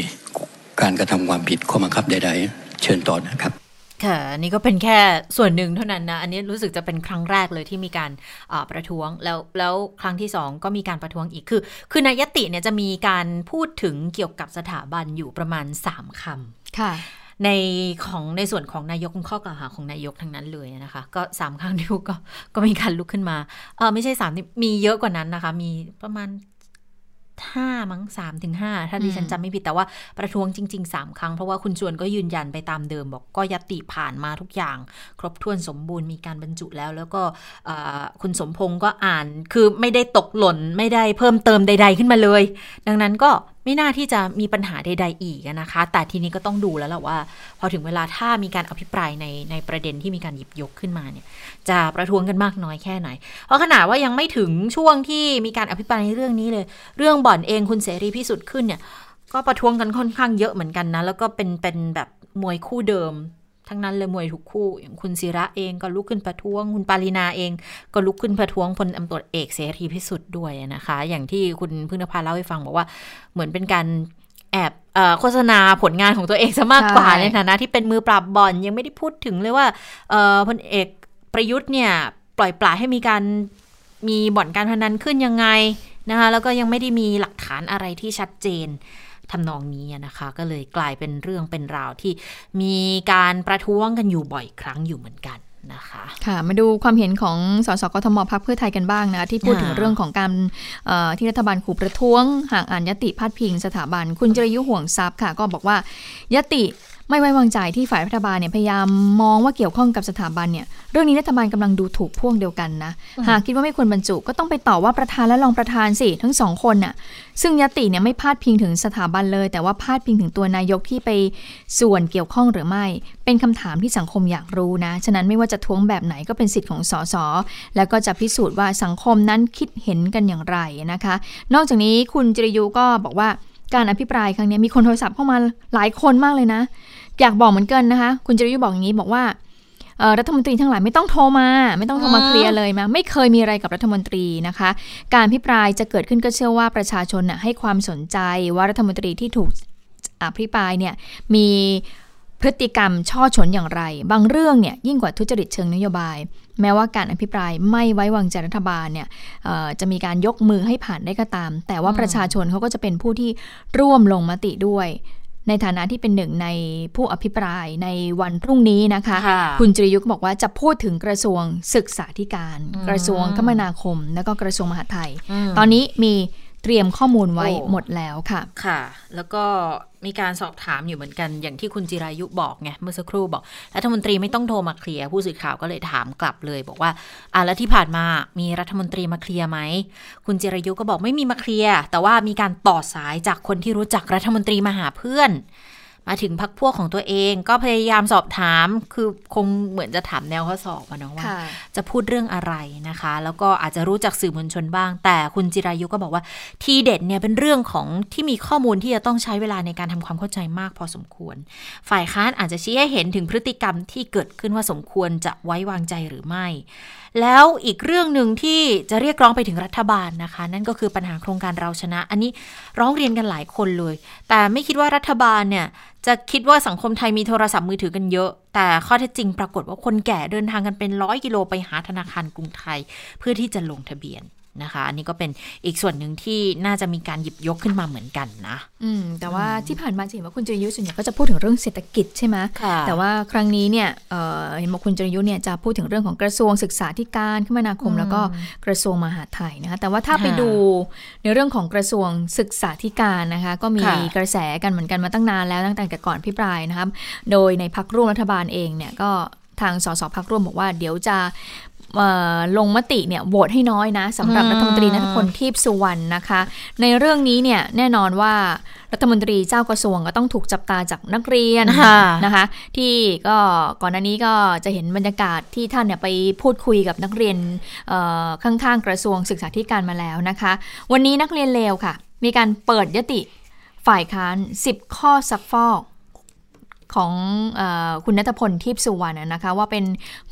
การกระทำความผิดข้อบังคับใด ๆ เชิญต่อนะครับ ค่ะอันนี่ก็เป็นแค่ส่วนหนึ่งเท่านั้นนะ อันนี้รู้สึกจะเป็นครั้งแรกเลยที่มีการอ่าประท้วงแล้วแล้วครั้งที่สองก็มีการประท้วงอีกคือ คือในยติเนี่ยจะมีการพูดถึงเกี่ยวกับสถาบันอยู่ประมาณ 3คำค่ะ ในของในส่วนของนายกข้อกล่าวหาของนายกทั้งนั้นเลยนะคะ ก็สามครั้งที่ก็ก็มีการลุกขึ้นมาเออไม่ใช่สามมีเยอะกว่านั้นนะคะ มีประมาณ ห้ามั้งสามถึงห้าถ้าดิฉันจำไม่ผิดแต่ว่าประท้วงจริงๆสามครั้ง เพราะว่าคุณชวนก็ยืนยันไปตามเดิม บอกก็ยติผ่านมาทุกอย่าง ครบถ้วนสมบูรณ์มีการบรรจุแล้ว แล้วก็เอ่อคุณสมพงศ์ก็อ่านคือไม่ได้ตกหล่นไม่ได้เพิ่มเติมใด ๆ ขึ้นมาเลย ดังนั้นก็ไม่น่าที่จะมีปัญหาใด ๆ อีกนะคะ แต่ทีนี้ก็ต้องดูแล้วแหละว่า พอถึงเวลาถ้ามีการอภิปรายในในประเด็นที่มีการหยิบยกขึ้นมาเนี่ย จะประท้วงกันมากน้อยแค่ไหน เพราะขนาดว่ายังไม่ถึงช่วงที่มีการอภิปรายในเรื่องนี้เลย เรื่องบ่อนเองคุณเสรีพิสุทธิ์ขึ้นเนี่ย ก็ประท้วงกันค่อนข้างเยอะเหมือนกันนะ แล้วก็เป็นเป็นแบบมวยคู่เดิม ทั้งนั้นเลยมวยทุกคู่ อย่างคุณศิระเองก็ลุกขึ้นประท้วง คุณปารินาเอง ก็ลุกขึ้นประท้วงพลตำรวจเอกเสรีพิสุทธิ์ด้วยนะคะ อย่างที่คุณพึ่งนภาเล่าให้ฟังบอกว่าเหมือนเป็นการแอบเอ่อโฆษณาผลงานของตัวเองซะมากกว่าใช่ในฐานะที่เป็นมือปราบบ่อนยังไม่ได้พูดถึงเลยว่าเอ่อพลเอกประยุทธ์เนี่ยปล่อยปละให้มีการมีบ่อนการพนันขึ้นยังไงนะคะแล้วก็ยังไม่ได้มีหลักฐานอะไรที่ชัดเจน ทำนองนี้นะคะ ก็เลยกลายเป็นเรื่องเป็นราวที่มีการประท้วงกันอยู่บ่อยครั้งอยู่เหมือนกันนะคะค่ะมาดูความเห็นของสสกทมพักเพื่อไทยกันบ้างนะ ที่พูดถึงเรื่องของการที่รัฐบาลขู่ประท้วงหากอ่านยติพาดพิงสถาบัน คุณจริยุห่วงทรัพย์ค่ะ ก็บอกว่ายติ ไม่ไว้วางใจที่ฝ่ายรัฐบาลเนี่ยพยายามมองว่าเกี่ยวข้องกับสถาบันเนี่ยเรื่องนี้รัฐบาลกำลังดูถูกพวกเดียวกันนะหากคิดว่าไม่ควรบรรจุก็ต้องไปต่อว่าประธานและรองประธานสิทั้งสองคนน่ะซึ่งยติเนี่ยไม่พาดพิงถึงสถาบันเลย แต่ว่าพาดพิงถึงตัวนายกที่ไปส่วนเกี่ยวข้องหรือไม่ เป็นคำถามที่สังคมอยากรู้นะ ฉะนั้นไม่ว่าจะท้วงแบบไหนก็เป็นสิทธิ์ของสสแล้วก็จะพิสูจน์ว่าสังคมนั้นคิดเห็นกันอย่างไรนะคะ นอกจากนี้คุณจริยูก็บอกว่าการอภิปรายครั้งนี้มีคนโทรศัพท์เข้ามาหลายคนมากเลยนะ อยากบอกเหมือนกันนะคะ คุณจริยุบอกอย่างนี้บอกว่าเอ่อรัฐมนตรีทั้งหลายไม่ต้องโทรมา ไม่ต้องโทรมาอืมเคลียร์เลยมาไม่เคยมีอะไรกับรัฐมนตรีนะคะ การพิปรายจะเกิดขึ้นก็เชื่อว่าประชาชนน่ะให้ความสนใจว่ารัฐมนตรีที่ถูกอภิปรายเนี่ยมีพฤติกรรมช่อฉนอย่างไร บางเรื่องเนี่ยยิ่งกว่าทุจริตเชิงนโยบาย แม้ว่าการอภิปรายไม่ไว้วางใจรัฐบาลเนี่ยเอ่อจะมีการยกมือให้ผ่านได้ก็ตาม แต่ว่าประชาชนเขาก็จะเป็นผู้ที่ร่วมลงมติด้วย ในฐานะที่เป็นหนึ่งในผู้อภิปรายในวันพรุ่งนี้นะคะค่ะคุณจริยุกบอกว่าจะพูดถึงกระทรวงศึกษาธิการอืมกระทรวงคมนาคม และก็กระทรวงมหาดไทยมตอนนี้มี เตรียมข้อมูลไว้โอ้หมดแล้วค่ะค่ะ แล้วก็มีการสอบถามอยู่เหมือนกันอย่างที่คุณจิรายุบอกไงเมื่อสักครู่บอกรัฐมนตรีไม่ต้องโทรมาเคลียร์ผู้สื่อข่าวก็เลยถามกลับเลย บอกว่าอะแล้วที่ผ่านมามีรัฐมนตรีมาเคลียร์ไหมคุณจิรายุก็บอกไม่มีมาเคลียร์แต่ว่ามีการต่อสายจากคนที่รู้จักรัฐมนตรีมาหาเพื่อน มาถึงพักพวกของตัวเองก็พยายามสอบถาม คือคงเหมือนจะถามแนวข้อสอบอะเนาะว่า จะพูดเรื่องอะไรนะคะ แล้วก็อาจจะรู้จักสื่อมวลชนบ้าง แต่คุณจิรายุก็บอกว่าทีเด็ดเนี่ยเป็นเรื่องของที่มีข้อมูลที่จะต้องใช้เวลาในการทำความเข้าใจมากพอสมควร ฝ่ายค้านอาจจะชี้ให้เห็นถึงพฤติกรรมที่เกิดขึ้นว่าสมควรจะไว้วางใจหรือไม่ แล้วอีกเรื่องหนึ่งที่จะเรียกร้องไปถึงรัฐบาลนะคะ นั่นก็คือปัญหาโครงการเราชนะ อันนี้ร้องเรียนกันหลายคนเลย แต่ไม่คิดว่ารัฐบาลเนี่ยจะคิดว่าสังคมไทยมีโทรศัพท์มือถือกันเยอะ แต่ข้อเท็จจริงปรากฏว่าคนแก่เดินทางกันเป็นร้อยกิโลไปหาธนาคารกรุงไทย เพื่อที่จะลงทะเบียน นะคะ อันนี้ก็เป็นอีกส่วนหนึ่งที่น่าจะมีการหยิบยกขึ้นมาเหมือนกันนะ อืม แต่ว่าที่ผ่านมาจะเห็นว่าคุณจริยุส่วนใหญ่ก็จะพูดถึงเรื่องเศรษฐกิจใช่ไหมค่ะแต่ว่าครั้งนี้เนี่ยเอ่อเห็นบอกคุณจริยุเนี่ยจะพูดถึงเรื่องของกระทรวงศึกษาธิการคมนาคมอืมแล้วก็กระทรวงมหาดไทยนะคะ แต่ว่าถ้าไปค่ะดูในเรื่องของกระทรวงศึกษาธิการนะคะ ก็มีค่ะกระแสกันเหมือนกันมาตั้งนานแล้วตั้งแต่ก่อนพิปรายนะครับ โดยในพักร่วมรัฐบาลเองเนี่ยก็ทางสสพักร่วมบอกว่าเดี๋ยวจะเอ่อ ลงมติเนี่ยโหวตให้น้อยนะสำหรับอืมรัฐมนตรีนัทพลทีพสุวรรณนะคะ ในเรื่องนี้เนี่ยแน่นอนว่ารัฐมนตรีเจ้ากระทรวงก็ต้องถูกจับตาจากนักเรียนค่ะนะคะ ที่ก็ก่อนหน้านี้ก็จะเห็นบรรยากาศที่ท่านเนี่ยไปพูดคุยกับนักเรียนเอ่อข้างๆกระทรวงศึกษาธิการมาแล้วนะคะ วันนี้นักเรียนเลวค่ะ มีการเปิดยติฝ่ายค้าน 10 ข้อซักฟอก ของเออคุณนัทพลทิพย์สุวรรณนะนะคะ ว่าเป็น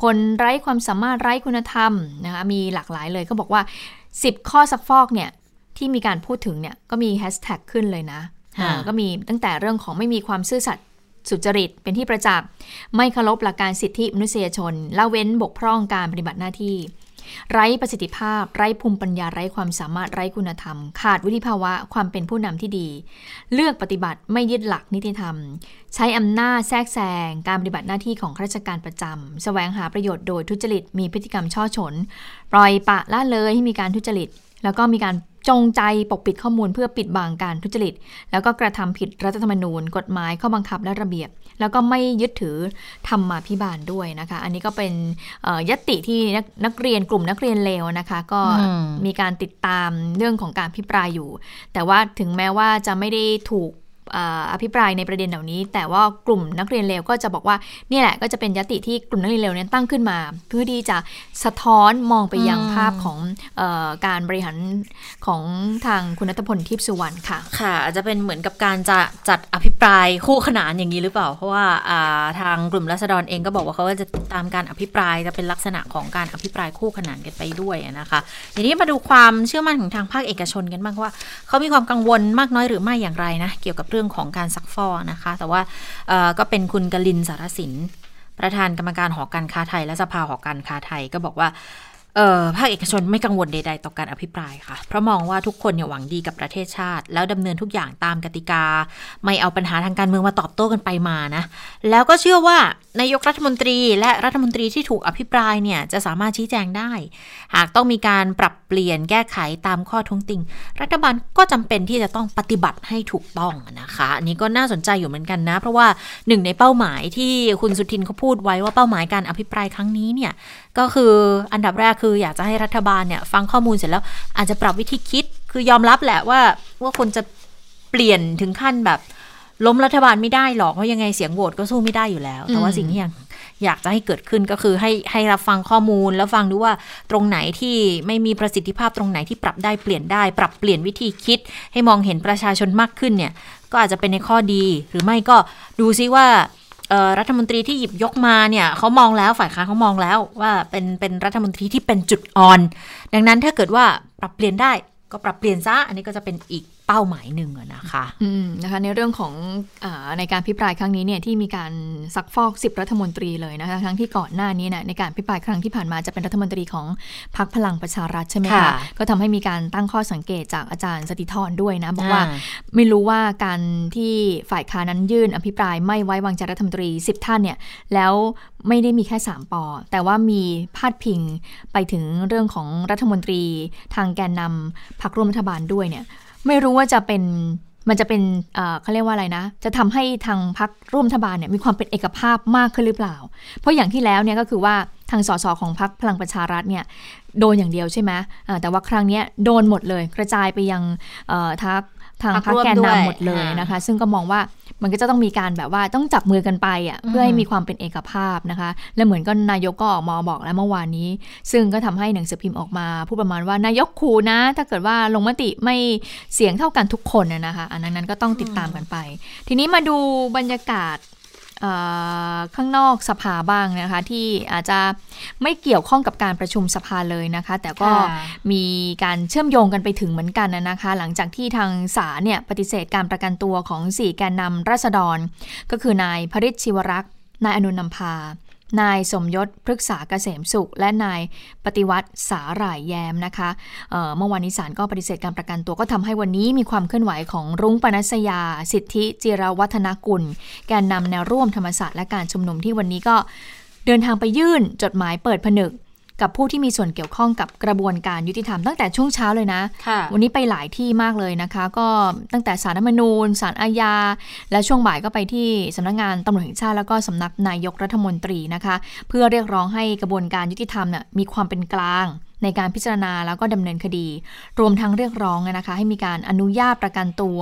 คนไร้ความสามารถไร้คุณธรรมนะคะมีหลากหลายเลยก็บอกว่า 10 ข้อซักฟอกเนี่ยที่มีการพูดถึงเนี่ยก็มีแฮชแท็กขึ้นเลยนะค่ะอ่าก็มีตั้งแต่เรื่องของไม่มีความซื่อสัตย์สุจริตเป็นที่ประจักษ์ไม่เคารพหลักการสิทธิมนุษยชนละเว้นบกพร่องการปฏิบัติหน้าที่ ไร้ประสิทธิภาพ ไร้ภูมิปัญญาไร้ความสามารถไร้คุณธรรม ขาดวุฒิภาวะความเป็นผู้นำที่ดี เลือกปฏิบัติไม่ยึดหลักนิติธรรม ใช้อำนาจแทรกแซงการปฏิบัติหน้าที่ของข้าราชการประจำแสวงหาประโยชน์โดยทุจริตมีพฤติกรรมช่อฉน ปล่อยปะละเลยให้มีการทุจริตแล้วก็มีการ จงใจปกปิดข้อมูลเพื่อปิดบังการทุจริต แล้วก็กระทำผิดรัฐธรรมนูญ กฎหมายข้อบังคับและระเบียบ แล้วก็ไม่ยึดถือธรรมาพิบาลด้วยนะคะ อันนี้ก็เป็นยติที่นักเรียนกลุ่มนักเรียนเลวนะคะ ก็มีการติดตามเรื่องของการพิปรายอยู่ แต่ว่าถึงแม้ว่าจะไม่ได้ถูก อภิปรายในประเด็นเหล่านี้ แต่ว่ากลุ่มนักเรียนเลวก็จะบอกว่านี่แหละก็จะเป็นยติที่กลุ่มนักเรียนเลวนั้นตั้งขึ้นมา เพื่อที่จะสะท้อนมองไปยังภาพของออการบริหารของทางคุณนัทพลทิพย์สุวรรณค่ะ ค่ะ อาจจะเป็นเหมือนกับการจะจัดอภิปรายคู่ขนานอย่างนี้หรือเปล่า เพราะว่าทางกลุ่มรัษฎรเองก็บอกว่าเขาจะติดตามการอภิปรายจะเป็นลักษณะของการอภิปรายคู่ขนานกันไปด้วยนะคะทีนี้มาดูความเชื่อมั่นของทางภาคเอกชนกันบ้างว่าเขามีความกังวลมากน้อยหรือไม่อย่างไรนะเกี่ยวกับเรื่องื่องของการซักฟอกนะคะ แต่ว่าก็เป็นคุณกลินสารสินประธานกรรมการหอการค้าไทย และสภาหอการค้าไทยก็บอกว่า ภาคเอกชนไม่กังวลใด ๆ ต่อการอภิปรายค่ะ เพราะมองว่าทุกคนเนี่ยหวังดีกับประเทศชาติ แล้วดำเนินทุกอย่างตามกติกา ไม่เอาปัญหาทางการเมืองมาตอบโต้กันไปมานะ แล้วก็เชื่อว่านายกรัฐมนตรีและรัฐมนตรีที่ถูกอภิปรายเนี่ยจะสามารถชี้แจงได้ หากต้องมีการปรับเปลี่ยนแก้ไขตามข้อท้วงติง รัฐบาลก็จำเป็นที่จะต้องปฏิบัติให้ถูกต้องนะคะ อันนี้ก็น่าสนใจอยู่เหมือนกันนะ เพราะว่าหนึ่งในเป้าหมายที่คุณสุทินเขาพูดไว้ว่าเป้าหมายการอภิปรายครั้งนี้เนี่ย ก็คืออันดับแรกคืออยากจะให้รัฐบาลเนี่ยฟังข้อมูลเสร็จแล้วอาจจะปรับวิธีคิด คือยอมรับแหละว่าว่าคนจะเปลี่ยนถึงขั้นแบบล้มรัฐบาลไม่ได้หรอก เพราะยังไงเสียงโหวตก็สู้ไม่ได้อยู่แล้ว แต่ว่าสิ่งที่ยังอยากจะให้เกิดขึ้นก็คือให้ให้รับฟังข้อมูล แล้วฟังดูว่าตรงไหนที่ไม่มีประสิทธิภาพตรงไหนที่ปรับได้เปลี่ยนได้ ปรับเปลี่ยนวิธีคิด ให้มองเห็นประชาชนมากขึ้นเนี่ย ก็อาจจะเป็นในข้อดี หรือไม่ก็ดูซิว่า รัฐมนตรีที่หยิบยกมาเนี่ยเขามองแล้วฝ่ายค้านเขามองแล้วว่าเป็นเป็นรัฐมนตรีที่เป็นจุดอ่อน ดังนั้นถ้าเกิดว่าปรับเปลี่ยนได้ก็ปรับเปลี่ยนซะอันนี้ก็จะเป็นอีก เป้าหมายหนึ่งนะคะอืมนะคะในเรื่องของอในการพิปรายครั้งนี้เนี่ยที่มีการซักฟอกสิบรัฐมนตรีเลยนะคะทั้งที่ก่อนหน้านี้นะในการพิปรายครั้งที่ผ่านมาจะเป็นรัฐมนตรีของพรรคพลังประชารัฐใช่ไหมคะก็ทำให้มีการตั้งข้อสังเกตจากอาจารย์สติธรด้วยนะบอกว่าไม่รู้ว่าการที่ฝ่ายค้านั้นยื่นอภิปรายไม่ไว้วางใจรัฐมนตรีสิบท่านเนี่ยแล้วไม่ได้มีแค่ 3ปอแต่ว่ามีพาดพิงไปถึงเรื่องของรัฐมนตรีทางแกนนำพรรคร่วมรัฐบาลด้วยเนี่ย ไม่รู้ว่าจะเป็นมันจะเป็นเขาเรียกว่าอะไรนะ จะทำให้ทางพักร่วมรัฐบาลเนี่ยมีความเป็นเอกภาพมากขึ้นหรือเปล่า เพราะอย่างที่แล้วเนี่ยก็คือว่าทางสสของพักพลังประชารัฐเนี่ยโดนอย่างเดียวใช่ไหมแต่ว่าครั้งนี้โดนหมดเลย กระจายไปยังทักทางพักแกนนำหมดเลยนะคะ ซึ่งก็มองว่า มันก็จะต้องมีการแบบว่าต้องจับมือกันไปอะเพื่อให้มีความเป็นเอกภาพนะคะ และเหมือนก็นายกก็ออกมาบอกแล้วเมื่อวานนี้ ซึ่งก็ทำให้หนังสือพิมพ์ออกมาพูดประมาณว่านายกขู่นะ ถ้าเกิดว่าลงมติไม่เสียงเท่ากันทุกคนนะคะ อันนั้นก็ต้องติดตามกันไป ทีนี้มาดูบรรยากาศ ข้างนอกสภาบ้างนะคะ ที่อาจจะไม่เกี่ยวข้องกับการประชุมสภาเลยนะคะ แต่ก็มีการเชื่อมโยงกันไปถึงเหมือนกันนะคะ หลังจากที่ทางศาลเนี่ยปฏิเสธการประกันตัวของสี่แกนนำราษฎร ก็คือนายพริชชิวรักษ์นายอนุนนำพา นายสมยศพฤกษาเกษมสุข และนายปฏิวัติสาหร่ายแยมนะคะเเมื่อวานนี้ศาลก็ปฏิเสธการประกันตัวก็ทำให้วันนี้มีความเคลื่อนไหวของรุ้งปนัสยา สิทธิจิรวัฒนกุล แกนนำแนวร่วมธรรมศาสตร์และการชุมนุมที่วันนี้ก็เดินทางไปยื่นจดหมายเปิดผนึก กับผู้ที่มีส่วนเกี่ยวข้องกับกระบวนการยุติธรรมตั้งแต่ช่วงเช้าเลยนะวันนี้ไปหลายที่มากเลยนะคะ ก็ตั้งแต่สารรัฐมนูญสารอาญา และช่วงบ่ายก็ไปที่สำนักงงานตำรวจแห่งชาติแล้วก็สำนักนายกรัฐมนตรีนะคะ เพื่อเรียกร้องให้กระบวนการยุติธรรมเนี่ยมีความเป็นกลางในการพิจารณาแล้วก็ดำเนินคดี รวมทั้งเรียกร้องนะคะ ให้มีการอนุญาตประกันตัว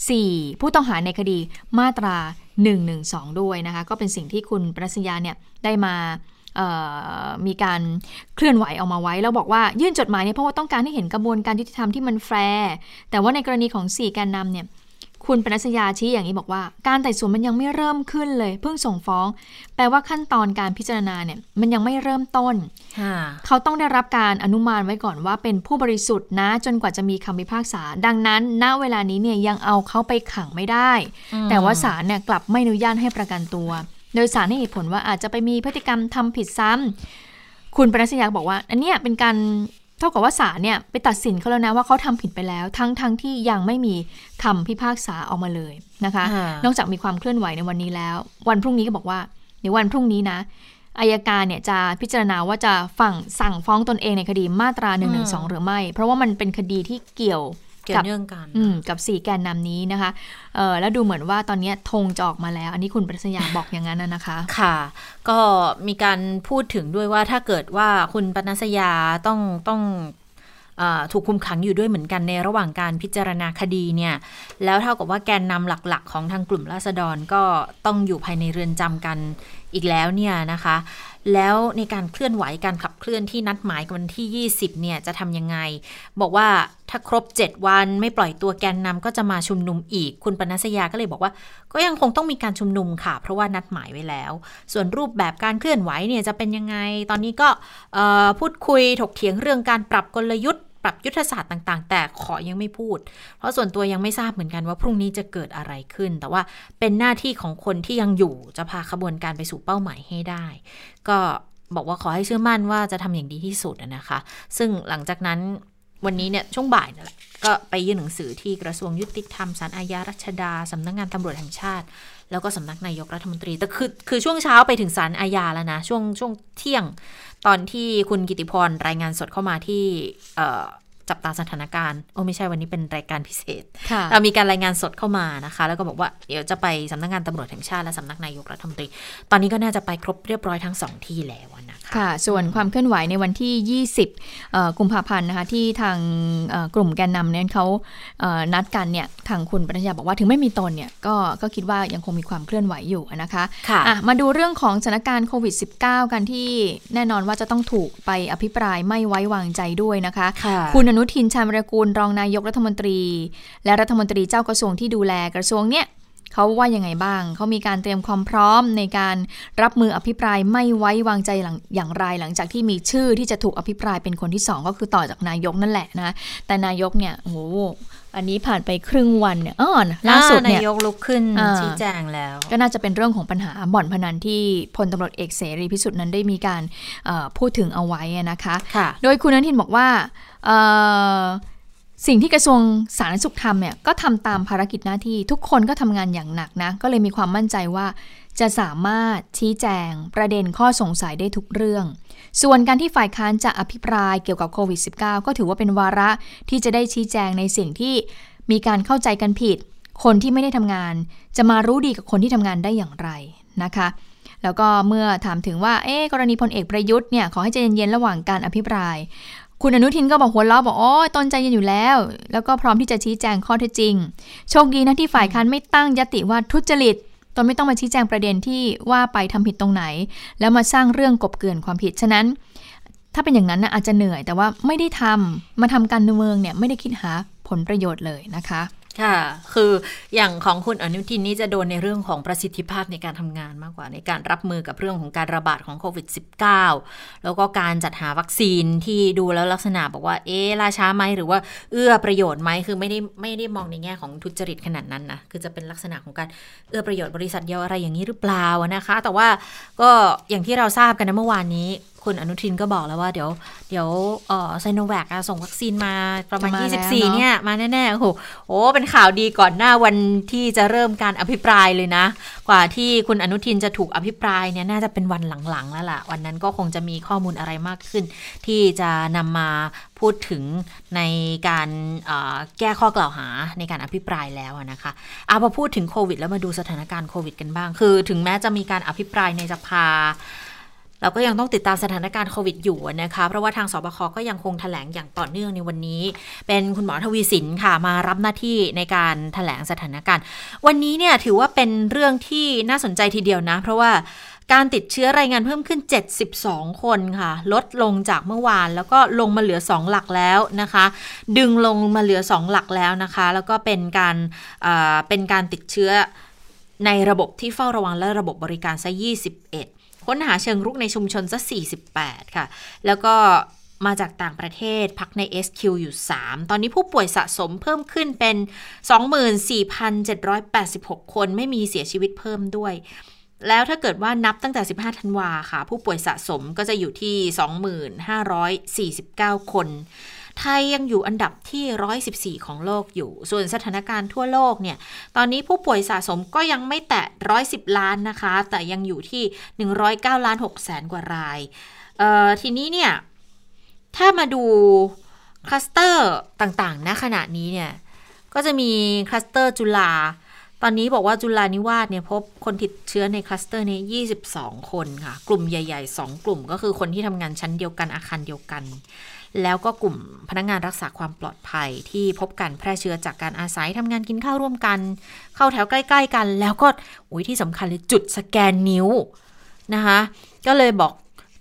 4 ผู้ต้องหาในคดีมาตรา 112 ด้วยนะคะ ก็เป็นสิ่งที่คุณปรัชญาเนี่ยได้มา มีการเคลื่อนไหวออกมาไว้แล้วบอกว่ายื่นจดหมายเนี่ยเพราะว่าต้องการให้เห็นกระบวนการยุติธรรมที่มันแฟร์แต่ว่าในกรณีของสี่แกนนำเนี่ยคุณปนัสยาชี้อย่างนี้บอกว่า การไต่สวนมันยังไม่เริ่มขึ้นเลย เพิ่งส่งฟ้อง แปลว่าขั้นตอนการพิจารณาเนี่ยมันยังไม่เริ่มต้น เขาต้องได้รับการอนุมานไว้ก่อนว่าเป็นผู้บริสุทธิ์นะ จนกว่าจะมีคำพิพากษา ดังนั้นณเวลานี้เนี่ยยังเอาเขาไปขังไม่ได้ แต่ว่าศาลเนี่ยกลับไม่อนุญาตให้ประกันตัว โดยสารให้เหตุผลว่าอาจจะไปมีพฤติกรรมทำผิดซ้ำคุณปนัสยาบอกว่า อันนี้เป็นการเท่ากับว่าศาลเนี่ยไปตัดสินเขาแล้วนะว่าเขาทำผิดไปแล้ว ทั้งทั้งที่ยังไม่มีคำพิพากษาออกมาเลยนะคะ นอกจากมีความเคลื่อนไหวในวันนี้แล้ว วันพรุ่งนี้ก็บอกว่าในวันพรุ่งนี้นะอายการเนี่ยจะพิจารณาว่าจะฝั่งสั่งฟ้องตนเองในคดีมาตรา1นึหรือไม่ เพราะว่ามันเป็นคดีที่เกี่ยวเกี่ยวเนื่องกันกับสี่แกนนำนี้นะคะเออแล้วดูเหมือนว่าตอนนี้ธงจะออกมาแล้ว อันนี้คุณปรัชญาบอกอย่างนั้นนะคะ ค่ะ ก็มีการพูดถึงด้วยว่าถ้าเกิดว่าคุณปนัสยาต้องต้องถูกคุมขังอยู่ด้วยเหมือนกันในระหว่างการพิจารณาคดีเนี่ย แล้วเท่ากับว่าแกนนำหลักๆ ของทางกลุ่มราษฎรก็ต้องอยู่ภายในเรือนจำกันอีกแล้วเนี่ยนะคะ แล้วในการเคลื่อนไหวการขับเคลื่อนที่นัดหมายกันวันที่ 20 เนี่ยจะทำยังไง บอกว่า ถ้าครบ 7 วันไม่ปล่อยตัวแกนนำก็จะมาชุมนุมอีก คุณปนัสยาก็เลยบอกว่า ก็ยังคงต้องมีการชุมนุมค่ะ เพราะว่านัดหมายไว้แล้ว ส่วนรูปแบบการเคลื่อนไหวเนี่ยจะเป็นยังไง ตอนนี้ก็พูดคุยถกเถียงเรื่องการปรับกลยุทธ์ ปรับยุทธศาสตร์ต่าง ๆ แต่ขอยังไม่พูด เพราะส่วนตัวยังไม่ทราบเหมือนกันว่าพรุ่งนี้จะเกิดอะไรขึ้น แต่ว่าเป็นหน้าที่ของคนที่ยังอยู่จะพาขบวนการไปสู่เป้าหมายให้ได้ ก็บอกว่าขอให้เชื่อมั่นว่าจะทำอย่างดีที่สุดนะคะ ซึ่งหลังจากนั้น วันนี้เนี่ยช่วงบ่ายนั่นแหละก็ไปยื่นหนังสือที่กระทรวงยุติธรรมสารอาญารัชดาสำนักงงานตำรวจแห่งชาติ แล้วก็สำนักนายกรัฐมนตรีแต่คือคือช่วงเช้าไปถึงสารอาญาแล้วนะ ช่วงช่วงเที่ยง ตอนที่คุณกิติพรรายงานสดเข้ามาที่จับตาสถานการณ์โอ้ไม่ใช่วันนี้เป็นรายการพิเศษเรามีการรายงานสดเข้ามานะคะ แล้วก็บอกว่าเดี๋ยวจะไปสำนักงานตำรวจแห่งชาติและสำนักนายกรัฐมนตรี ตอนนี้ก็น่าจะไปครบเรียบร้อยทั้งสองที่แล้วนะ คะค่ะ ส่วนความเคลื่อนไหวในวันที่ 20 กุมภาพันธ์นะคะที่ทางกลุ่มแกนนำเนี่ยเขานัดกันเนี่ยทางคุณปรัญญาบอกว่าถึงไม่มีตนเนี่ยก็ก็คิดว่ายังคงมีความเคลื่อนไหวอยู่นะคะค่ะะมาดูเรื่องของสถานการณ์โควิด -19 กันที่แน่นอนว่าจะต้องถูกไปอภิปรายไม่ไว้วางใจด้วยนะคะคุณอนุทินชาญวรกูลรองนายกรัฐมนตรี และรัฐมนตรีเจ้ากระทรวงที่ดูแลกระทรวงเนี่ย เขาว่ายังไงบ้าง เขามีการเตรียมความพร้อมในการรับมืออภิปรายไม่ไว้วางใจหลังอย่างไรหลังจากที่มีชื่อที่จะถูกอภิปรายเป็นคนที่สองก็คือต่อจากนายกนั่นแหละนะแต่นายกเนี่ยโอ้โหอันนี้ผ่านไปครึ่งวันเนี่ยอ๋อล่าสุดเนี่ยนายกลุกขึ้นชี้แจงแล้ว ก็น่าจะเป็นเรื่องของปัญหาบ่อนพนันที่พลตำรวจเอกเสรีพิสุทธิ์นั้นได้มีการพูดถึงเอาไว้นะคะคะ โดยคุณนันทินบอกว่า สิ่งที่กระทรวงสาธารณสุขทำเนี่ยก็ทำตามภารกิจหน้าที่ทุกคนก็ทำงานอย่างหนักนะ ก็เลยมีความมั่นใจว่า จะสามารถชี้แจงประเด็นข้อสงสัยได้ทุกเรื่อง ส่วนการที่ฝ่ายค้านจะอภิปรายเกี่ยวกับโควิด -19 ก็ถือว่าเป็นวาระที่จะได้ชี้แจงในสิ่งที่มีการเข้าใจกันผิด คนที่ไม่ได้ทำงาน จะมารู้ดีกับคนที่ทำงานได้อย่างไรนะคะแล้วก็เมื่อถามถึงว่า เอ๊กรณีพลเอกประยุทธ์เนี่ย ขอให้ใจเย็นๆ ระหว่างการอภิปราย คุณอนุทินก็บอกหัวเราะบอกโอ้ตนใจเย็นอยู่แล้ว แล้วก็พร้อมที่จะชี้แจงข้อเท็จจริง โชคดีนะที่ฝ่ายค้านไม่ตั้งยติว่าทุจริตตนไม่ต้องมาชี้แจงประเด็นที่ว่าไปทำผิดตรงไหน แล้วมาสร้างเรื่องกบเกินความผิดฉะนั้น ถ้าเป็นอย่างนั้นนะอาจจะเหนื่อย แต่ว่าไม่ได้ทำมาทำการเมืองเนี่ยไม่ได้คิดหาผลประโยชน์เลยนะคะ ค่ะ คืออย่างของคุณอนุทินนี่จะโดนในเรื่องของประสิทธิภาพในการทำงานมากกว่า ในการรับมือกับเรื่องของการระบาดของโควิด -19 แล้วก็การจัดหาวัคซีนที่ดูแล้วลักษณะบอกว่า เอ๊ล่าช้าไหมหรือว่าเอื้อประโยชน์ไหมคือไม่ได้ไม่ได้มองในแง่ของทุจริตขนาดนั้นนะคือจะเป็นลักษณะของการเอื้อประโยชน์บริษัทเดียวอะไรอย่างนี้หรือเปล่านะคะ แต่ว่าก็อย่างที่เราทราบกันนะเมื่อวานนี้คุณอนุทินก็บอกแล้วว่าเดี๋ยวเดี๋ยวเออไซโนแวคส่งวัคซีนมาประมาณ 24 เนี่ย มาแน่ๆ โอ้โหโอ้เป็นข่าวดีก่อนหน้าวันที่จะเริ่มการอภิปรายเลยนะ กว่าที่คุณอนุทินจะถูกอภิปรายเนี่ยน่าจะเป็นวันหลังๆ แล้วล่ะ วันนั้นก็คงจะมีข้อมูลอะไรมากขึ้น ที่จะนำมาพูดถึงในการแก้ข้อกล่าวหาในการอภิปรายแล้วนะคะเอาพอพูดถึงโควิด แล้วมาดูสถานการณ์โควิดกันบ้าง คือ ถึงแม้จะมีการอภิปรายในสภา เราก็ยังต้องติดตามสถานการณ์โควิดอยู่นะคะ เพราะว่าทางสบคก็ยังคงถแถลงอย่างต่อเนื่องในวันนี้ เป็นคุณหมอทวีสินค่ะมารับหน้าที่ในการถแถลงสถานการณ์ วันนี้เนี่ยถือว่าเป็นเรื่องที่น่าสนใจทีเดียวนะ เพราะว่าการติดเชื้อรายงานเพิ่มขึ้น 72 คนค่ะ ลดลงจากเมื่อวาน แล้วก็ลงมาเหลือ 2 หลักแล้วนะคะ ดึงลงมาเหลือ 2 หลักแล้วนะคะ แล้วก็เป็นการเป็นการติดเชื้อในระบบที่เฝ้าระวังและระบบบริการซะ 21 ค้นหาเชิงรุกในชุมชนซะ48 ค่ะ แล้วก็มาจากต่างประเทศพักใน SQ อยู่ 3 ตอนนี้ผู้ป่วยสะสมเพิ่มขึ้นเป็น 24,786 คนไม่มีเสียชีวิตเพิ่มด้วย แล้วถ้าเกิดว่านับตั้งแต่ 15 ธันวาค่ะ ผู้ป่วยสะสมก็จะอยู่ที่ 2549 คน ไทยยังอยู่อันดับที่ 114 ของโลกอยู่ ส่วนสถานการณ์ทั่วโลกเนี่ย ตอนนี้ผู้ป่วยสะสมก็ยังไม่แตะ 110 ล้านนะคะ แต่ยังอยู่ที่ 109 ล้าน6แสนกว่าราย ทีนี้เนี่ย ถ้ามาดูคลัสเตอร์ต่างๆ ณ ขณะนี้เนี่ย ก็จะมีคลัสเตอร์จุฬาตอนนี้บอกว่าจุฬานิวาสเนี่ยพบคนติดเชื้อในคลัสเตอร์นี้ 22 คนค่ะ กลุ่มใหญ่ ๆ 2 กลุ่มก็คือคนที่ทำงานชั้นเดียวกันอาคารเดียวกัน แล้วก็กลุ่มพนักงานรักษาความปลอดภัยที่พบการแพร่เชื้อจากการอาศัยทำงานกินข้าวร่วมกัน เข้าแถวใกล้ ๆ กัน แล้วก็อุ้ยที่สำคัญเลยจุดสแกนนิ้วนะคะ ก็เลยบอก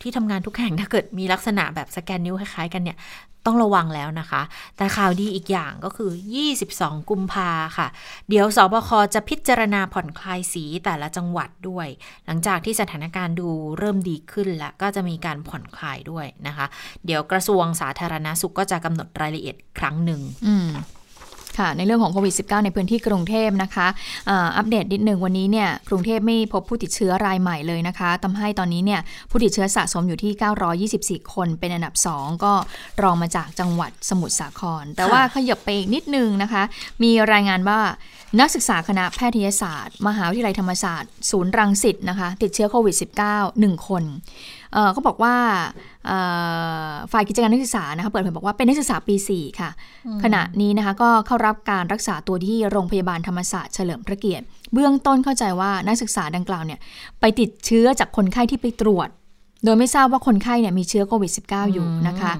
ที่ทำงานทุกแห่งถ้าเกิดมีลักษณะแบบสแกนนิ้วคล้ายๆกันเนี่ย ต้องระวังแล้วนะคะ แต่ข่าวดีอีกอย่างก็คือ 22 กุมภาค่ะ เดี๋ยวสบคจะพิจารณาผ่อนคลายสีแต่ละจังหวัดด้วย หลังจากที่สถานการณ์ดูเริ่มดีขึ้นแล้วก็จะมีการผ่อนคลายด้วยนะคะ เดี๋ยวกระทรวงสาธารณาสุขก็จะกำหนดรายละเอียดครั้งหนึ่งอื ค่ะในเรื่องของโควิด -19 ในพื้นที่กรุงเทพนะคะอัปเดตนิดหนึ่งวันนี้เนี่ยกรุงเทพไม่พบผู้ติดเชื้อรายใหม่เลยนะคะทำให้ตอนนี้เนี่ยผู้ติดเชื้อสะสมอยู่ที่ 924 คนเป็นอันดับ 2 ก็รองมาจากจังหวัดสมุทรสาคร แต่ว่าขยับไปอีกนิดนึงนะคะ มีรายงานว่านักศึกษาคณะแพทยศาสตร์ มหาวิทยาลัยธรรมศาสตร์ ศูนย์รังสิตนะคะ ติดเชื้อโควิด -19 1 คน เขาบอกว่าฝ่ายกิจการนักศึกษานะคะเปิดเผยบอกว่าเป็นนักศึกษาปี 4 ค่ะ ขณะนี้นะคะก็เข้ารับการรักษาตัวที่โรงพยาบาลธรรมศาสตร์เฉลิมพระเกียรติ เบื้องต้นเข้าใจว่านักศึกษาดังกล่าวเนี่ยไปติดเชื้อจากคนไข้ที่ไปตรวจ โดยไม่ทราบว่าคนไข้เนี่ยมีเชื้อโควิด -19 อยู่นะคะ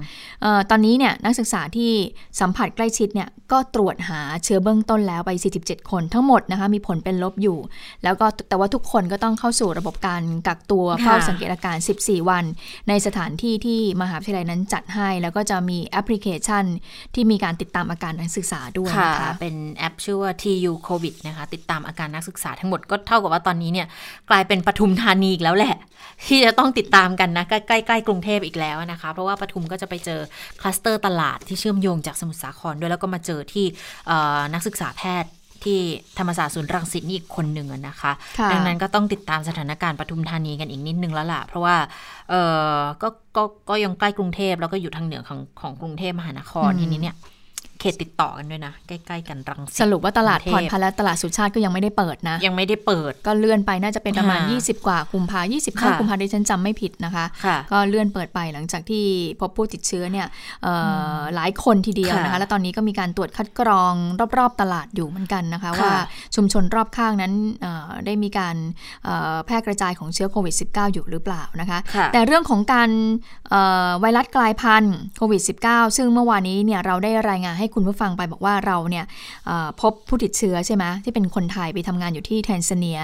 ออตอนนี้เนี่ยนักศึกษาที่สัมผัสใกล้ชิดเนี่ยก็ตรวจหาเชื้อเบื้องต้นแล้วไป 47 คนทั้งหมดนะคะมีผลเป็นลบอยู่ แล้วก็แต่ว่าทุกคนก็ต้องเข้าสู่ระบบการกักตัวเฝ้าสังเกตอาการ 14 วัน ในสถานที่ที่มหาวิทยาลัยนั้นจัดให้ แล้วก็จะมีแอปพลิเคชัน ที่มีการติดตามอาการนักศึกษาด้วยนะคะเป็นแอปชื่อว่า TU COVID นะคะติดตามอาการนักศึกษาทั้งหมดก็เท่ากับว่าตอนนี้เนี่ยกลายเป็นปทุมธานีอีกแล้วแหละ ที่จะต้องติดตามกันนะ ใกล้ๆกรุงเทพอีกแล้วนะคะ เพราะว่าปทุมก็จะไปเจอคลัสเตอร์ตลาดที่เชื่อมโยงจากสมุทรสาครด้วยแล้วก็มาเจอที่นักศึกษาแพทย์ที่ธรรมศาสตร์ศูนย์รังสิตนี่อีกคนหนึ่งนะคะดังนั้นก็ต้องติดตามสถานการณ์ปทุมธานีกันอีกนิดนึงแล้วล่ะ เพราะว่าเออก็ก็ก็ยังใกล้กรุงเทพแล้วก็อยู่ทางเหนือของของกรุงเทพมหานครทีนี้เนี่ย เขตติดต่อกันด้วยนะ ใกล้ ๆ กันรังสิตสรุปว่าตลาดพรพันและตลาดสุชาติก็ยังไม่ได้เปิดนะ ยังไม่ได้เปิดก็เลื่อนไปน่าจะเป็นประมาณ 20 กว่ากุมภา25กุมภาดิฉันจำไม่ผิดนะคะ ก็เลื่อนเปิดไปหลังจากที่พบผู้ติดเชื้อเนี่ยหลายคนทีเดียวนะคะ แล้วตอนนี้ก็มีการตรวจคัดกรองรอบๆตลาดอยู่เหมือนกันนะคะว่าชุมชนรอบข้างนั้นได้มีการแพร่กระจายของเชื้อโควิด -19 อยู่หรือเปล่านะคะ แต่เรื่องของการไวรัสกลายพันธุ์โควิด -19 ซึ่งเมื่อวานนี้เนี่ยเราได้รายงานให้คุณผู้ฟังไปบอกว่าเราเนี่ยพบผู้ติดเชื้อใช่ไหมที่เป็นคนไทยไปทำงานอยู่ที่แทนซาเนีย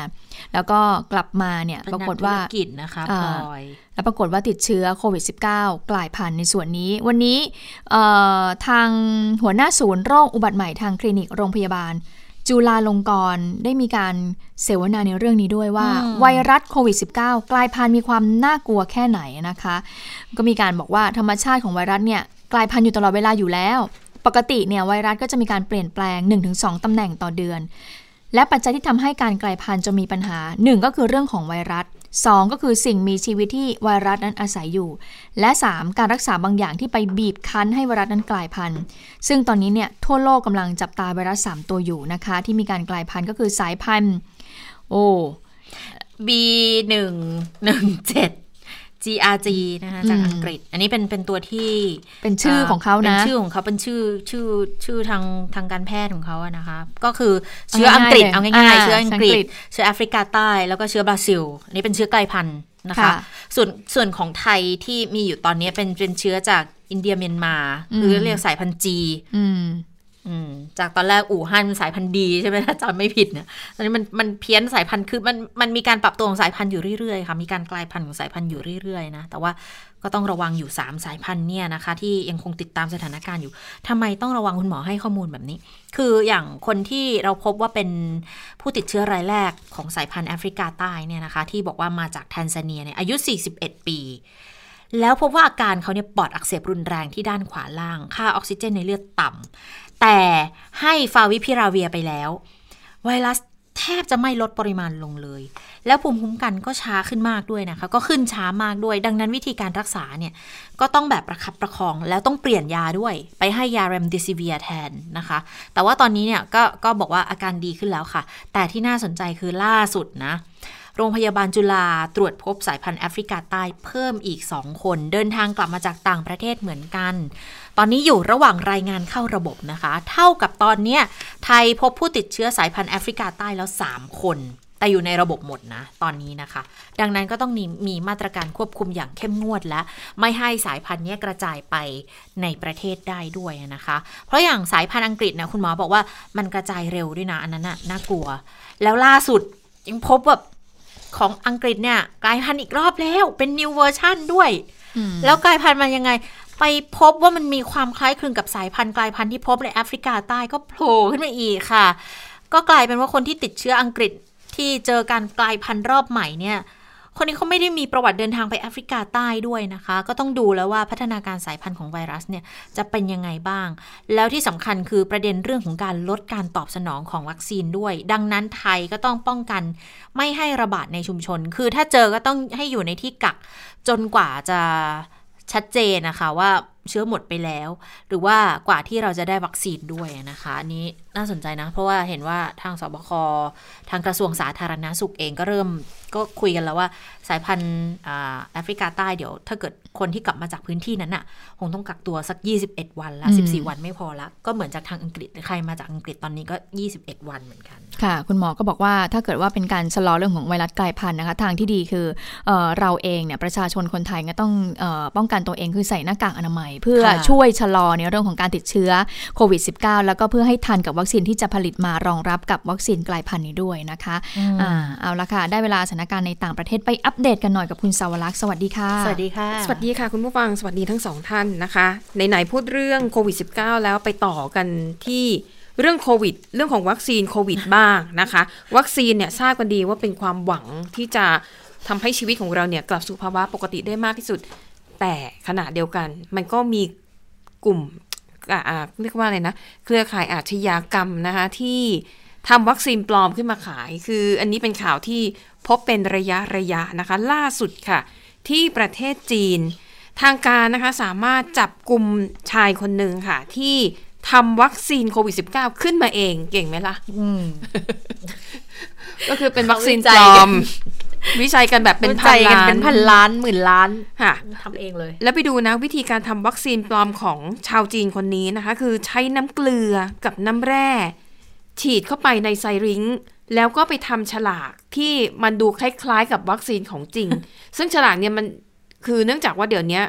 แล้วก็กลับมาเนี่ยปรากฏว่ากิจนะคะพลอยแล้วปรากฏว่าติดเชื้อโควิด -19 กลายพันธุ์ในส่วนนี้ วันนี้ทางหัวหน้าศูนย์โรคอุบัติใหม่ทางคลินิกโรงพยาบาล จุฬาลงกรณ์ได้มีการเสวนาในเรื่องนี้ด้วยว่า ไวรัสโควิด -19 กลายพันธุ์มีความน่ากลัวแค่ไหนนะคะ ก็มีการบอกว่าธรรมชาติของไวรัสเนี่ยกลายพันธุ์อยู่ตลอดเวลาอยู่แล้ว ปกติเนี่ยไวรัสก็จะมีการเปลี่ยนแปลง 1-2ตำแหน่งต่อเดือน และปัจจัยที่ทำให้การกลายพันธุ์จะมีปัญหา 1 ก็คือเรื่องของไวรัส 2 ก็คือสิ่งมีชีวิตที่ไวรัสนั้นอาศัยอยู่ และ 3 การรักษาบางอย่างที่ไปบีบคั้นให้ไวรัสนั้นกลายพันธุ์ ซึ่งตอนนี้เนี่ยทั่วโลกกำลังจับตาไวรัส 3 ตัวอยู่นะคะ ที่มีการกลายพันธุ์ก็คือสายพันธุ์โอ้ B 1 1 7 GRG นะคะจากอังกฤษ อันนี้เป็นเป็นตัวที่เป็นชื่อของเขานะ เป็นชื่อของเขาเป็นชื่อชื่อชื่อทางทางการแพทย์ของเขาอะนะคะ ก็คือเชื้ออังกฤษเอาง่ายๆเชื้ออังกฤษ เชื้อแอฟริกาใต้แล้วก็เชื้อบราซิล อันนี้เป็นเชื้อกลายพันธุ์นะคะส่วนส่วนของไทยที่มีอยู่ตอนนี้เป็นเป็นเชื้อจากอินเดียเมียนมา คือเรียกสายพันธุ์จี จากตอนแรกอู่ฮั่นสายพันธุ์ดีใช่ไหมถ้าจำไม่ผิดเนี่ยตอนนี้มันมันเพี้ยนสายพันธุ์คือมันมันมีการปรับตัวของสายพันธุ์อยู่เรื่อยๆค่ะมีการกลายพันธุ์ของสายพันธุ์อยู่เรื่อยๆนะแต่ว่าก็ต้องระวังอยู่ 3 สายพันธุ์เนี่ยนะคะ ที่ยังคงติดตามสถานการณ์อยู่ทำไมต้องระวังคุณหมอให้ข้อมูลแบบนี้ คืออย่างคนที่เราพบว่าเป็นผู้ติดเชื้อรายแรกของสายพันธุ์แอฟริกาใต้เนี่ยนะคะ ที่บอกว่ามาจากแทนซาเนียเนี่ยอายุ 41 ปี แล้วพบว่าอาการเขาเนี่ยปอดอักเสบรุนแรงที่ด้านขวาล่าง ค่าออกซิเจนในเลือดต่ำ แต่ให้ฟาวิพิราเวียไปแล้ว ไวรัสแทบจะไม่ลดปริมาณลงเลย แล้วภูมิคุ้มกันก็ช้าขึ้นมากด้วยนะคะ ก็ขึ้นช้ามากด้วย ดังนั้นวิธีการรักษาเนี่ย ก็ต้องแบบประคับประคอง แล้วต้องเปลี่ยนยาด้วย ไปให้ยาเรมดิซิเวียแทนนะคะ แต่ว่าตอนนี้เนี่ยก็ก็บอกว่าอาการดีขึ้นแล้วค่ะ แต่ที่น่าสนใจคือล่าสุดนะ โรงพยาบาลจุฬาตรวจพบสายพันธุ์แอฟริกาใต้เพิ่มอีก 2 คน เดินทางกลับมาจากต่างประเทศเหมือนกัน ตอนนี้อยู่ระหว่างรายงานเข้าระบบนะคะ เท่ากับตอนนี้ไทยพบผู้ติดเชื้อสายพันธุ์แอฟริกาใต้แล้ว 3 คนแต่อยู่ในระบบหมดนะ ตอนนี้นะคะ ดังนั้นก็ต้องมีมีมาตรการควบคุมอย่างเข้มงวดและ ไม่ให้สายพันธุ์นี้กระจายไปในประเทศได้ด้วยนะคะ เพราะอย่างสายพันธุ์อังกฤษนะคุณหมอบอกว่ามันกระจายเร็วด้วยนะ อันนั้นน่ะน่ากลัว แล้วล่าสุดยังพบแบบ ของอังกฤษเนี่ยกลายพันธุ์อีกรอบแล้วเป็น new version ด้วย แล้วกลายพันธุ์มันยังไง ไปพบว่ามันมีความคล้ายคลึงกับสายพันธุ์กลายพันธุ์ที่พบในแอฟริกาใต้ก็โผล่ขึ้นมาอีกค่ะ ก็กลายเป็นว่าคนที่ติดเชื้ออังกฤษที่เจอการกลายพันธุ์รอบใหม่เนี่ย คนนี้เขาไม่ได้มีประวัติเดินทางไปแอฟริกาใต้ด้วยนะคะ ก็ต้องดูแล้วว่าพัฒนาการสายพันธุ์ของไวรัสเนี่ยจะเป็นยังไงบ้าง แล้วที่สำคัญคือประเด็นเรื่องของการลดการตอบสนองของวัคซีนด้วย ดังนั้นไทยก็ต้องป้องกันไม่ให้ระบาดในชุมชน คือถ้าเจอก็ต้องให้อยู่ในที่กักจนกว่าจะชัดเจนนะคะว่าเชื้อหมดไปแล้ว หรือว่ากว่าที่เราจะได้วัคซีนด้วยนะคะอันนี้น่าสนใจนะ เพราะว่าเห็นว่าทางสบคทางกระทรวงสาธารณาสุขเองก็เริ่ม ก็คุยกันแล้วว่าสายพันธุ์แอฟริกาใต้เดี๋ยว ถ้าเกิดคนที่กลับมาจากพื้นที่นั้นน่ะ คงต้องกักตัวสัก 21 วันละ14 วันไม่พอละ ก็เหมือนจากทางอังกฤษใครมาจากอังกฤษตอนนี้ก็ 21 วันเหมือนกัน ค่ะ คุณหมอก็บอกว่าถ้าเกิดว่าเป็นการชะลอเรื่องของไวรัสกลายพันธุ์นะคะ ทางที่ดีคือเออเราเองเนี่ยประชาชนคนไทยก็ต้องออป้องกันตัวเองคือใส่หน้ากากอนามัย เพื่อค่ะช่วยชะลอในเรื่องของการติดเชื้อโควิด -19 แล้วก็เพื่อให้ทันกับวัคซีนที่จะผลิตมารองรับกับวัคซีนกลายพันธุ์นี้ด้วยนะคะอ่าเอาละค่ะได้เวลาสถานการณ์ในต่างประเทศไปอัปเดตกันหน่อยกับคุณสาวรักษ์สวัสดีค่ะ สวัสดีค่ะ สวัสดีค่ะคุณผู้ฟัง สวัสดีทั้งสองท่านนะคะไหนๆพูดเรื่องโควิด -19 แล้วไปต่อกันที่เรื่องโควิด เรื่องของวัคซีนโควิดบ้างนะคะ วัคซีนเนี่ยทราบกันดีว่าเป็นความหวังที่จะทำให้ชีวิตของเราเนี่ยกลับสู่ภาวะปกติได้มากที่สุด แต่ขณะเดียวกัน มันก็มีกลุ่มอ่าอ่าเรียกว่าอะไรนะ เครือข่ายอาชญากรรมนะคะที่ทำวัคซีนปลอมขึ้นมาขาย คืออันนี้เป็นข่าวที่ พบเป็นระยะระยะนะคะ ล่าสุดค่ะ ที่ประเทศจีน ทางการนะคะสามารถจับกลุ่มชายคนหนึ่งค่ะ ที่ทำวัคซีนโควิด -19 ขึ้นมาเองเก่งไหมล่ะก็คือเป็นวัคซีนปลอม วิจัยกันแบบเป็นพันวิจัยกัล้านเป็นพันล้านหมื่นล้านค่ะทำเองเลย แล้วไปดูนะวิธีการทำวัคซีนปลอมของชาวจีนคนนี้นะคะ คือใช้น้ำเกลือกับน้ำแร่ ฉีดเข้าไปในไซริง แล้วก็ไปทำฉลากที่มันดูคล้ายๆ กับวัคซีนของจริง ซึ่งฉลากเนี่ยมันคือเนื่องจากว่าเดี๋ยวนี้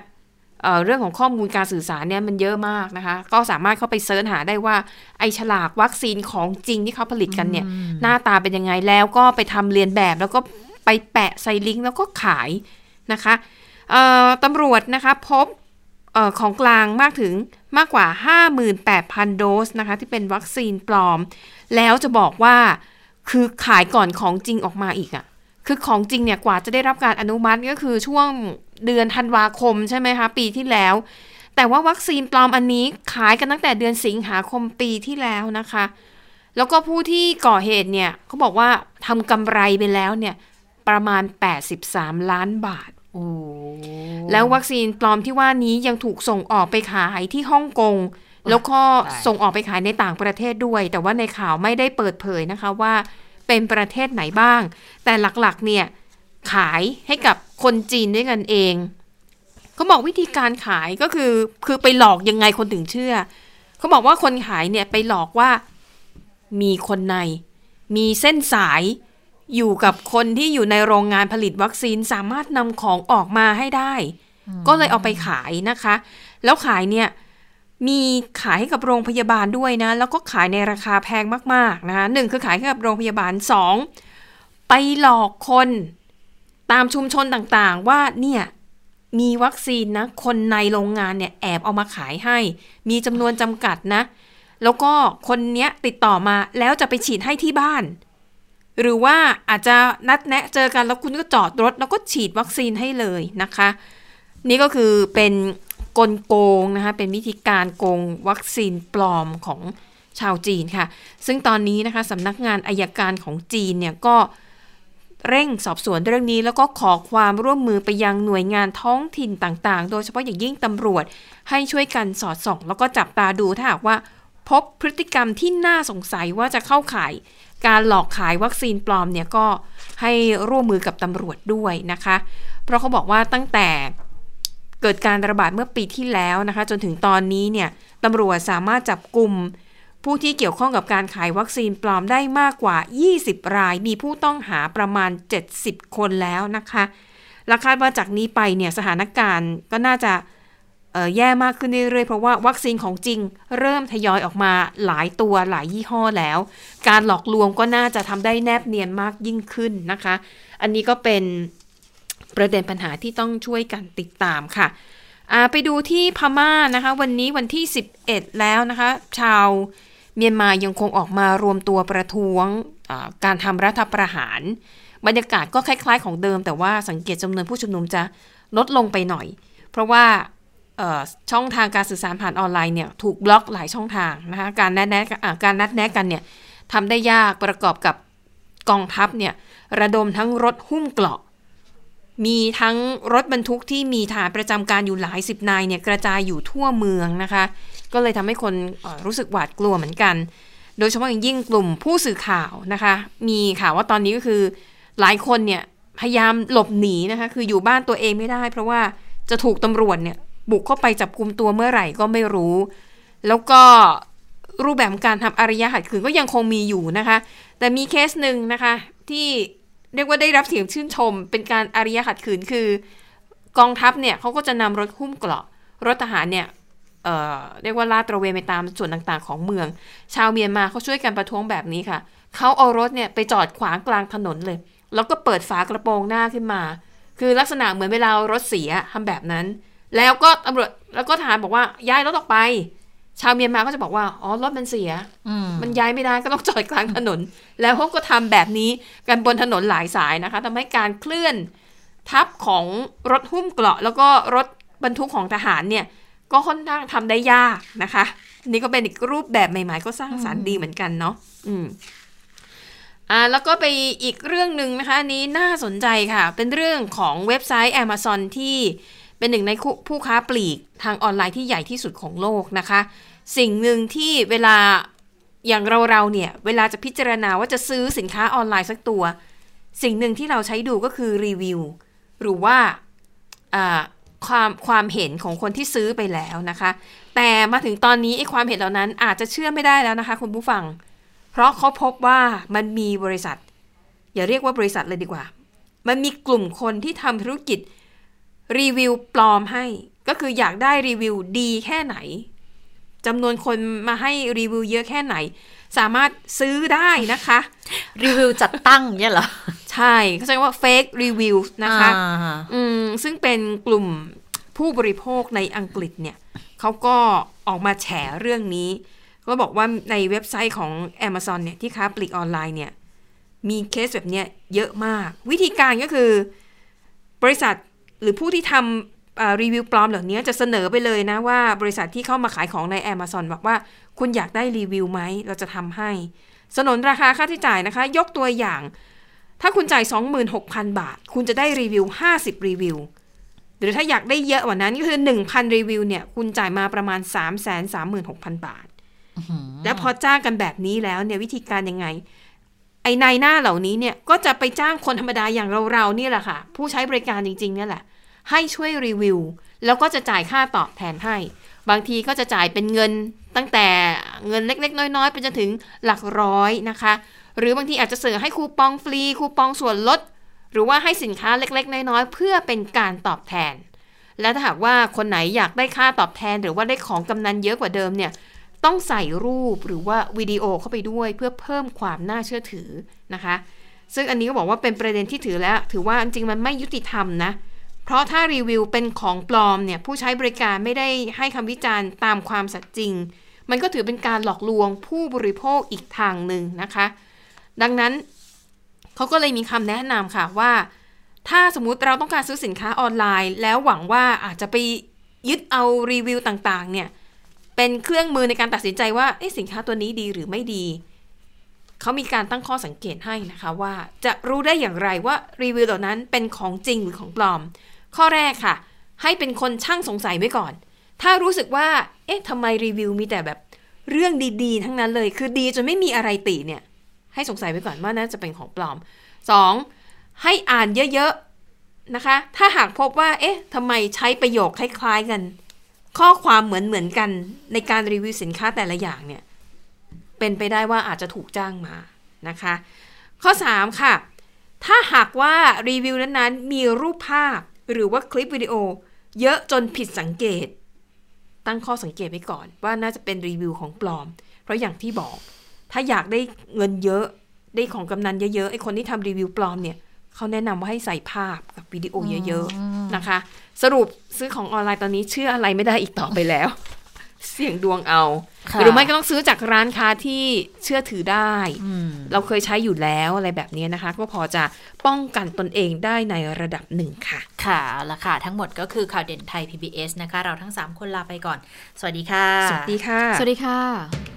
เอ่อเรื่องของข้อมูลการสื่อสารเนี่ยมันเยอะมากนะคะ ก็สามารถเข้าไปเซิร์ชหาได้ว่าไอฉลากวัคซีนของจริงที่เขาผลิตกันเนี่ย หน้าตาเป็นยังไงแล้วก็ไปทำเรียนแบบ แล้วก็ไปแปะใส่ลิงก์แล้วก็ขายนะคะเอ่อตำรวจนะคะพบเออของกลางมากถึงมากกว่า 58,000 โดสนะคะ ที่เป็นวัคซีนปลอม แล้วจะบอกว่า คือขายก่อนของจริงออกมาอีกอะ่ะคือของจริงเนี่ยกว่าจะได้รับการอนุมัติก็คือช่วงเดือนธันวาคมใช่ไหมคะ ปีที่แล้ว แต่ว่าวัคซีนปลอมอันนี้ขายกันตั้งแต่เดือนสิงหาคมปีที่แล้วนะคะ แล้วก็ผู้ที่ก่อเหตุเนี่ยเขาบอกว่าทำกำไรไปแล้วเนี่ยประมาณ 83 ล้านบาทโอ้แล้ววัคซีนปลอมที่ว่านี้ยังถูกส่งออกไปขายที่ฮ่องกง แล้วก็ส่งออกไปขายในต่างประเทศด้วย แต่ว่าในข่าวไม่ได้เปิดเผยนะคะว่าเป็นประเทศไหนบ้าง แต่หลักๆเนี่ยขายให้กับคนจีนด้วยกันเองเขาบอกวิธีการขายก็คือคือไปหลอกยังไงคนถึงเชื่อเขาบอกว่าคนขายเนี่ยไปหลอกว่ามีคนใน มีเส้นสายอยู่กับคนที่อยู่ในโรงงานผลิตวัคซีนสามารถนำของออกมาให้ได้ ก็เลยเอาไปขายนะคะ แล้วขายเนี่ย มีขายให้กับโรงพยาบาลด้วยนะ แล้วก็ขายในราคาแพงมากๆนะคะหนึ่งคือขายให้กับโรงพยาบาลสองไปหลอกคนตามชุมชนต่างๆว่าเนี่ยมีวัคซีนนะ คนในโรงงานเนี่ยแอบเอามาขายให้ มีจำนวนจำกัดนะ แล้วก็คนเนี้ยติดต่อมาแล้วจะไปฉีดให้ที่บ้าน หรือว่าอาจจะนัดแนะเจอกันแล้วคุณก็จอดรถ แล้วก็ฉีดวัคซีนให้เลยนะคะ นี่ก็คือเป็น กลโกงนะคะเป็นวิธีการโกงวัคซีนปลอมของชาวจีนค่ะ ซึ่งตอนนี้นะคะสำนักงานอายการของจีนเนี่ยก็เร่งสอบสวนเรื่องนี้ แล้วก็ขอความร่วมมือไปยังหน่วยงานท้องถิ่นต่างๆ โดยเฉพาะอย่างยิ่งตำรวจ ให้ช่วยกันสอดส่อง แล้วก็จับตาดูถ้าหากว่า พบพฤติกรรมที่น่าสงสัยว่าจะเข้าข่าย การหลอกขายวัคซีนปลอมเนี่ยก็ให้ร่วมมือกับตำรวจด้วยนะคะ เพราะเขาบอกว่าตั้งแต่ เกิดการระบาดเมื่อปีที่แล้วนะคะ จนถึงตอนนี้เนี่ยตำรวจสามารถจับกลุ่มผู้ที่เกี่ยวข้องกับการขายวัคซีนปลอมได้มากกว่า 20 ราย มีผู้ต้องหาประมาณ 70 คนแล้วนะคะและคาดว่าจากนี้ไปเนี่ยสถานการณ์ก็น่าจะแย่มากขึ้นเรื่อยๆ เพราะว่าวัคซีนของจริงเริ่มทยอยออกมาหลายตัวหลายยี่ห้อแล้ว การหลอกลวงก็น่าจะทำได้แนบเนียนมากยิ่งขึ้นนะคะ อันนี้ก็เป็น ประเด็นปัญหาที่ต้องช่วยกันติดตามค่ะไปดูที่พม่านะคะ วันนี้วันที่ 11 แล้วนะคะ ชาวเมียนมายังคงออกมารวมตัวประท้วงการทำรัฐประหาร บรรยากาศก็คล้ายๆ ของเดิม แต่ว่าสังเกตจำนวนผู้ชุมนุมจะลดลงไปหน่อย เพราะว่าช่องทางการสื่อสารผ่านออนไลน์เนี่ยถูกบล็อกหลายช่องทางนะคะการนัดแนะการนัดแนะกันเนี่ยทำได้ยากประกอบกับกองทัพเนี่ยระดมทั้งรถหุ้มเกราะ มีทั้งรถบรรทุกที่มีฐานประจำการอยู่หลายสิบนายเนี่ยกระจายอยู่ทั่วเมืองนะคะ ก็เลยทำให้คนรู้สึกหวาดกลัวเหมือนกัน โดยเฉพาะอย่างยิ่งกลุ่มผู้สื่อข่าวนะคะ มีข่าวว่าตอนนี้ก็คือหลายคนเนี่ยพยายามหลบหนีนะคะ คืออยู่บ้านตัวเองไม่ได้ เพราะว่าจะถูกตำรวจเนี่ยบุกเข้าไปจับกลุ่มตัวเมื่อไหร่ก็ไม่รู้ แล้วก็รูปแบบการทำอารยะขัดขืนก็ยังคงมีอยู่นะคะ แต่มีเคสหนึ่งนะคะที่ เรียกว่าได้รับเสียงชื่นชม เป็นการอารยขัดขืนคือกองทัพเนี่ยเขาก็จะนำรถหุ้มเกราะ รถทหารเนี่ยเเรียกว่าลาดตระเวนไปตามส่วนต่างๆ ของเมือง ชาวเมียนมาเขาช่วยกันประท้วงแบบนี้ค่ะเขาเอารถเนี่ยไปจอดขวางกลางถนนเลย แล้วก็เปิดฝากระโปรงหน้าขึ้นมา คือลักษณะเหมือนเวลารถเสียทำแบบนั้น แล้วก็ตำรวจแล้วก็ทหารบอกว่าย้ายรถออกไป ชาวเมียนมาก็จะบอกว่า อ๋อ รถมันเสียอืมมันย้ายไม่ได้ก็ต้องจอดกลางถนน แล้วเขาก็ทำแบบนี้กันบนถนนหลายสายนะคะทำให้การเคลื่อนทัพของรถหุ้มเกราะ แล้วก็รถบรรทุกของทหารเนี่ย ก็ค่อนข้างทำได้ยากนะคะ นี่ก็เป็นอีกรูปแบบใหม่ ๆ ก็สร้างสารรค์ดีเหมือนกันเนาะ อืม อ่า แล้วก็ไปอีกเรื่องหนึ่งนะคะอันนี้น่าสนใจค่ะ เป็นเรื่องของเว็บไซต์ Amazon ที่ เป็นหนึ่งในผู้ค้าปลีกทางออนไลน์ที่ใหญ่ที่สุดของโลกนะคะ สิ่งหนึ่งที่เวลาอย่างเราเราเนี่ย เวลาจะพิจารณาว่าจะซื้อสินค้าออนไลน์สักตัว สิ่งหนึ่งที่เราใช้ดูก็คือรีวิวหรือว่าความความเห็นของคนที่ซื้อไปแล้วนะคะ แต่มาถึงตอนนี้ไอ้ความเห็นเหล่านั้นอาจจะเชื่อไม่ได้แล้วนะคะ คุณผู้ฟัง เพราะเขาพบว่ามันมีบริษัท อย่าเรียกว่าบริษัทเลยดีกว่า มันมีกลุ่มคนที่ทำธุรกิจ รีวิวปลอมให้ ก็คืออยากได้รีวิวดีแค่ไหนจำนวนคนมาให้รีวิวเยอะแค่ไหน สามารถซื้อได้นะคะ รีวิวจัดตั้งเนี่ยเหรอ ใช่เขาใช้ว่า fake review นะคะอ่าอืมซึ่งเป็นกลุ่มผู้บริโภคในอังกฤษเนี่ยเขาก็ออกมาแฉเรื่องนี้ ก็บอกว่าในเว็บไซต์ของ Amazon เนี่ยที่ค้าปลีกออนไลน์เนี่ย มีเคสแบบเนี้ยเยอะมาก วิธีการก็คือ บริษัท หรือผู้ที่ทำอ่ารีวิวปลอมเหล่านี้จะเสนอไปเลยนะว่าบริษัทที่เข้ามาขายของใน Amazon บอกว่า คุณอยากได้รีวิวไหมเราจะทำให้ สนนราคาค่าที่จ่ายนะคะ ยกตัวอย่าง ถ้าคุณจ่าย 26,000 บาท คุณจะได้รีวิว 50 รีวิว หรือถ้าอยากได้เยอะกว่านั้นก็คือ 1,000 รีวิวเนี่ยคุณจ่ายมาประมาณ 336,000 บาท แล้วพอจ้างกันแบบนี้แล้วเนี่ยวิธีการยังไง ไอ้นายหน้าเหล่านี้เนี่ยก็จะไปจ้างคนธรรมดาอย่างเราๆนี่แหละค่ะ ผู้ใช้บริการจริงๆเนี่ยแหละ ให้ช่วยรีวิว แล้วก็จะจ่ายค่าตอบแทนให้ บางทีก็จะจ่ายเป็นเงินตั้งแต่เงินเล็กๆ น้อยๆไปจนถึงหลักร้อยนะคะ หรือบางทีอาจจะเสนอให้คูปองฟรีคูปองส่วนลด หรือว่าให้สินค้าเล็กๆ น้อยๆเพื่อเป็นการตอบแทน และถ้าหากว่าคนไหนอยากได้ค่าตอบแทน หรือว่าได้ของกำนันเยอะกว่าเดิมเนี่ย ต้องใส่รูปหรือว่าวิดีโอเข้าไปด้วยเพื่อเพิ่มความน่าเชื่อถือนะคะ ซึ่งอันนี้ก็บอกว่าเป็นประเด็นที่ถือแล้ว ถือว่าจริงมันไม่ยุติธรรมนะ เพราะถ้ารีวิวเป็นของปลอมเนี่ยผู้ใช้บริการไม่ได้ให้คำวิจารณ์ตามความสัตย์จริง มันก็ถือเป็นการหลอกลวงผู้บริโภคอีกทางหนึ่งนะคะ ดังนั้นเขาก็เลยมีคำแนะนำค่ะว่า ถ้าสมมุติเราต้องการซื้อสินค้าออนไลน์ แล้วหวังว่าอาจจะไปยึดเอารีวิวต่างๆเนี่ย เป็นเครื่องมือในการตัดสินใจว่าสินค้าตัวนี้ดีหรือไม่ดี เขามีการตั้งข้อสังเกตให้นะคะว่า จะรู้ได้อย่างไรว่ารีวิวเหล่านั้นเป็นของจริงหรือของปลอม ข้อแรกค่ะ ให้เป็นคนช่างสงสัยไว้ก่อน ถ้ารู้สึกว่า เอ๊ะทำไมรีวิวมีแต่แบบเรื่องดีๆ ทั้งนั้นเลย คือดีจนไม่มีอะไรติเนี่ย ให้สงสัยไว้ก่อนว่าน่าจะเป็นของปลอม 2. ให้อ่านเยอะๆนะคะ ถ้าหากพบว่า เอ๊ะทำไมใช้ประโยคคล้ายๆกัน ข้อความเหมือนเหมือนๆกันในการรีวิวสินค้าแต่ละอย่างเนี่ย เป็นไปได้ว่าอาจจะถูกจ้างมานะคะ ข้อ 3 ค่ะ ถ้าหากว่ารีวิวนั้นๆมีรูปภาพหรือว่าคลิปวิดีโอ เยอะจนผิดสังเกต ตั้งข้อสังเกตไว้ก่อน ว่าน่าจะเป็นรีวิวของปลอม เพราะอย่างที่บอก ถ้าอยากได้เงินเยอะได้ของกำนันเยอะๆไอ้คนที่ทำรีวิวปลอมเนี่ยเขาแนะนำว่าให้ใส่ภาพกับวิดีโอเยอะ ๆ นะคะ สรุปซื้อของออนไลน์ตอนนี้เชื่ออะไรไม่ได้อีกต่อไปแล้ว เสี่ยงดวงเอาค่ะหรือไม่ก็ต้องซื้อจากร้านค้าที่เชื่อถือได้อืมเราเคยใช้อยู่แล้วอะไรแบบนี้นะคะ ก็พอจะป้องกันตนเองได้ในระดับหนึ่งค่ะ ค่ะเอาละค่ะ ทั้งหมดก็คือข่าวเด่นไทย PBS นะคะ เราทั้ง 3 คนลาไปก่อน สวัสดีค่ะ สวัสดีค่ะ สวัสดีค่ะ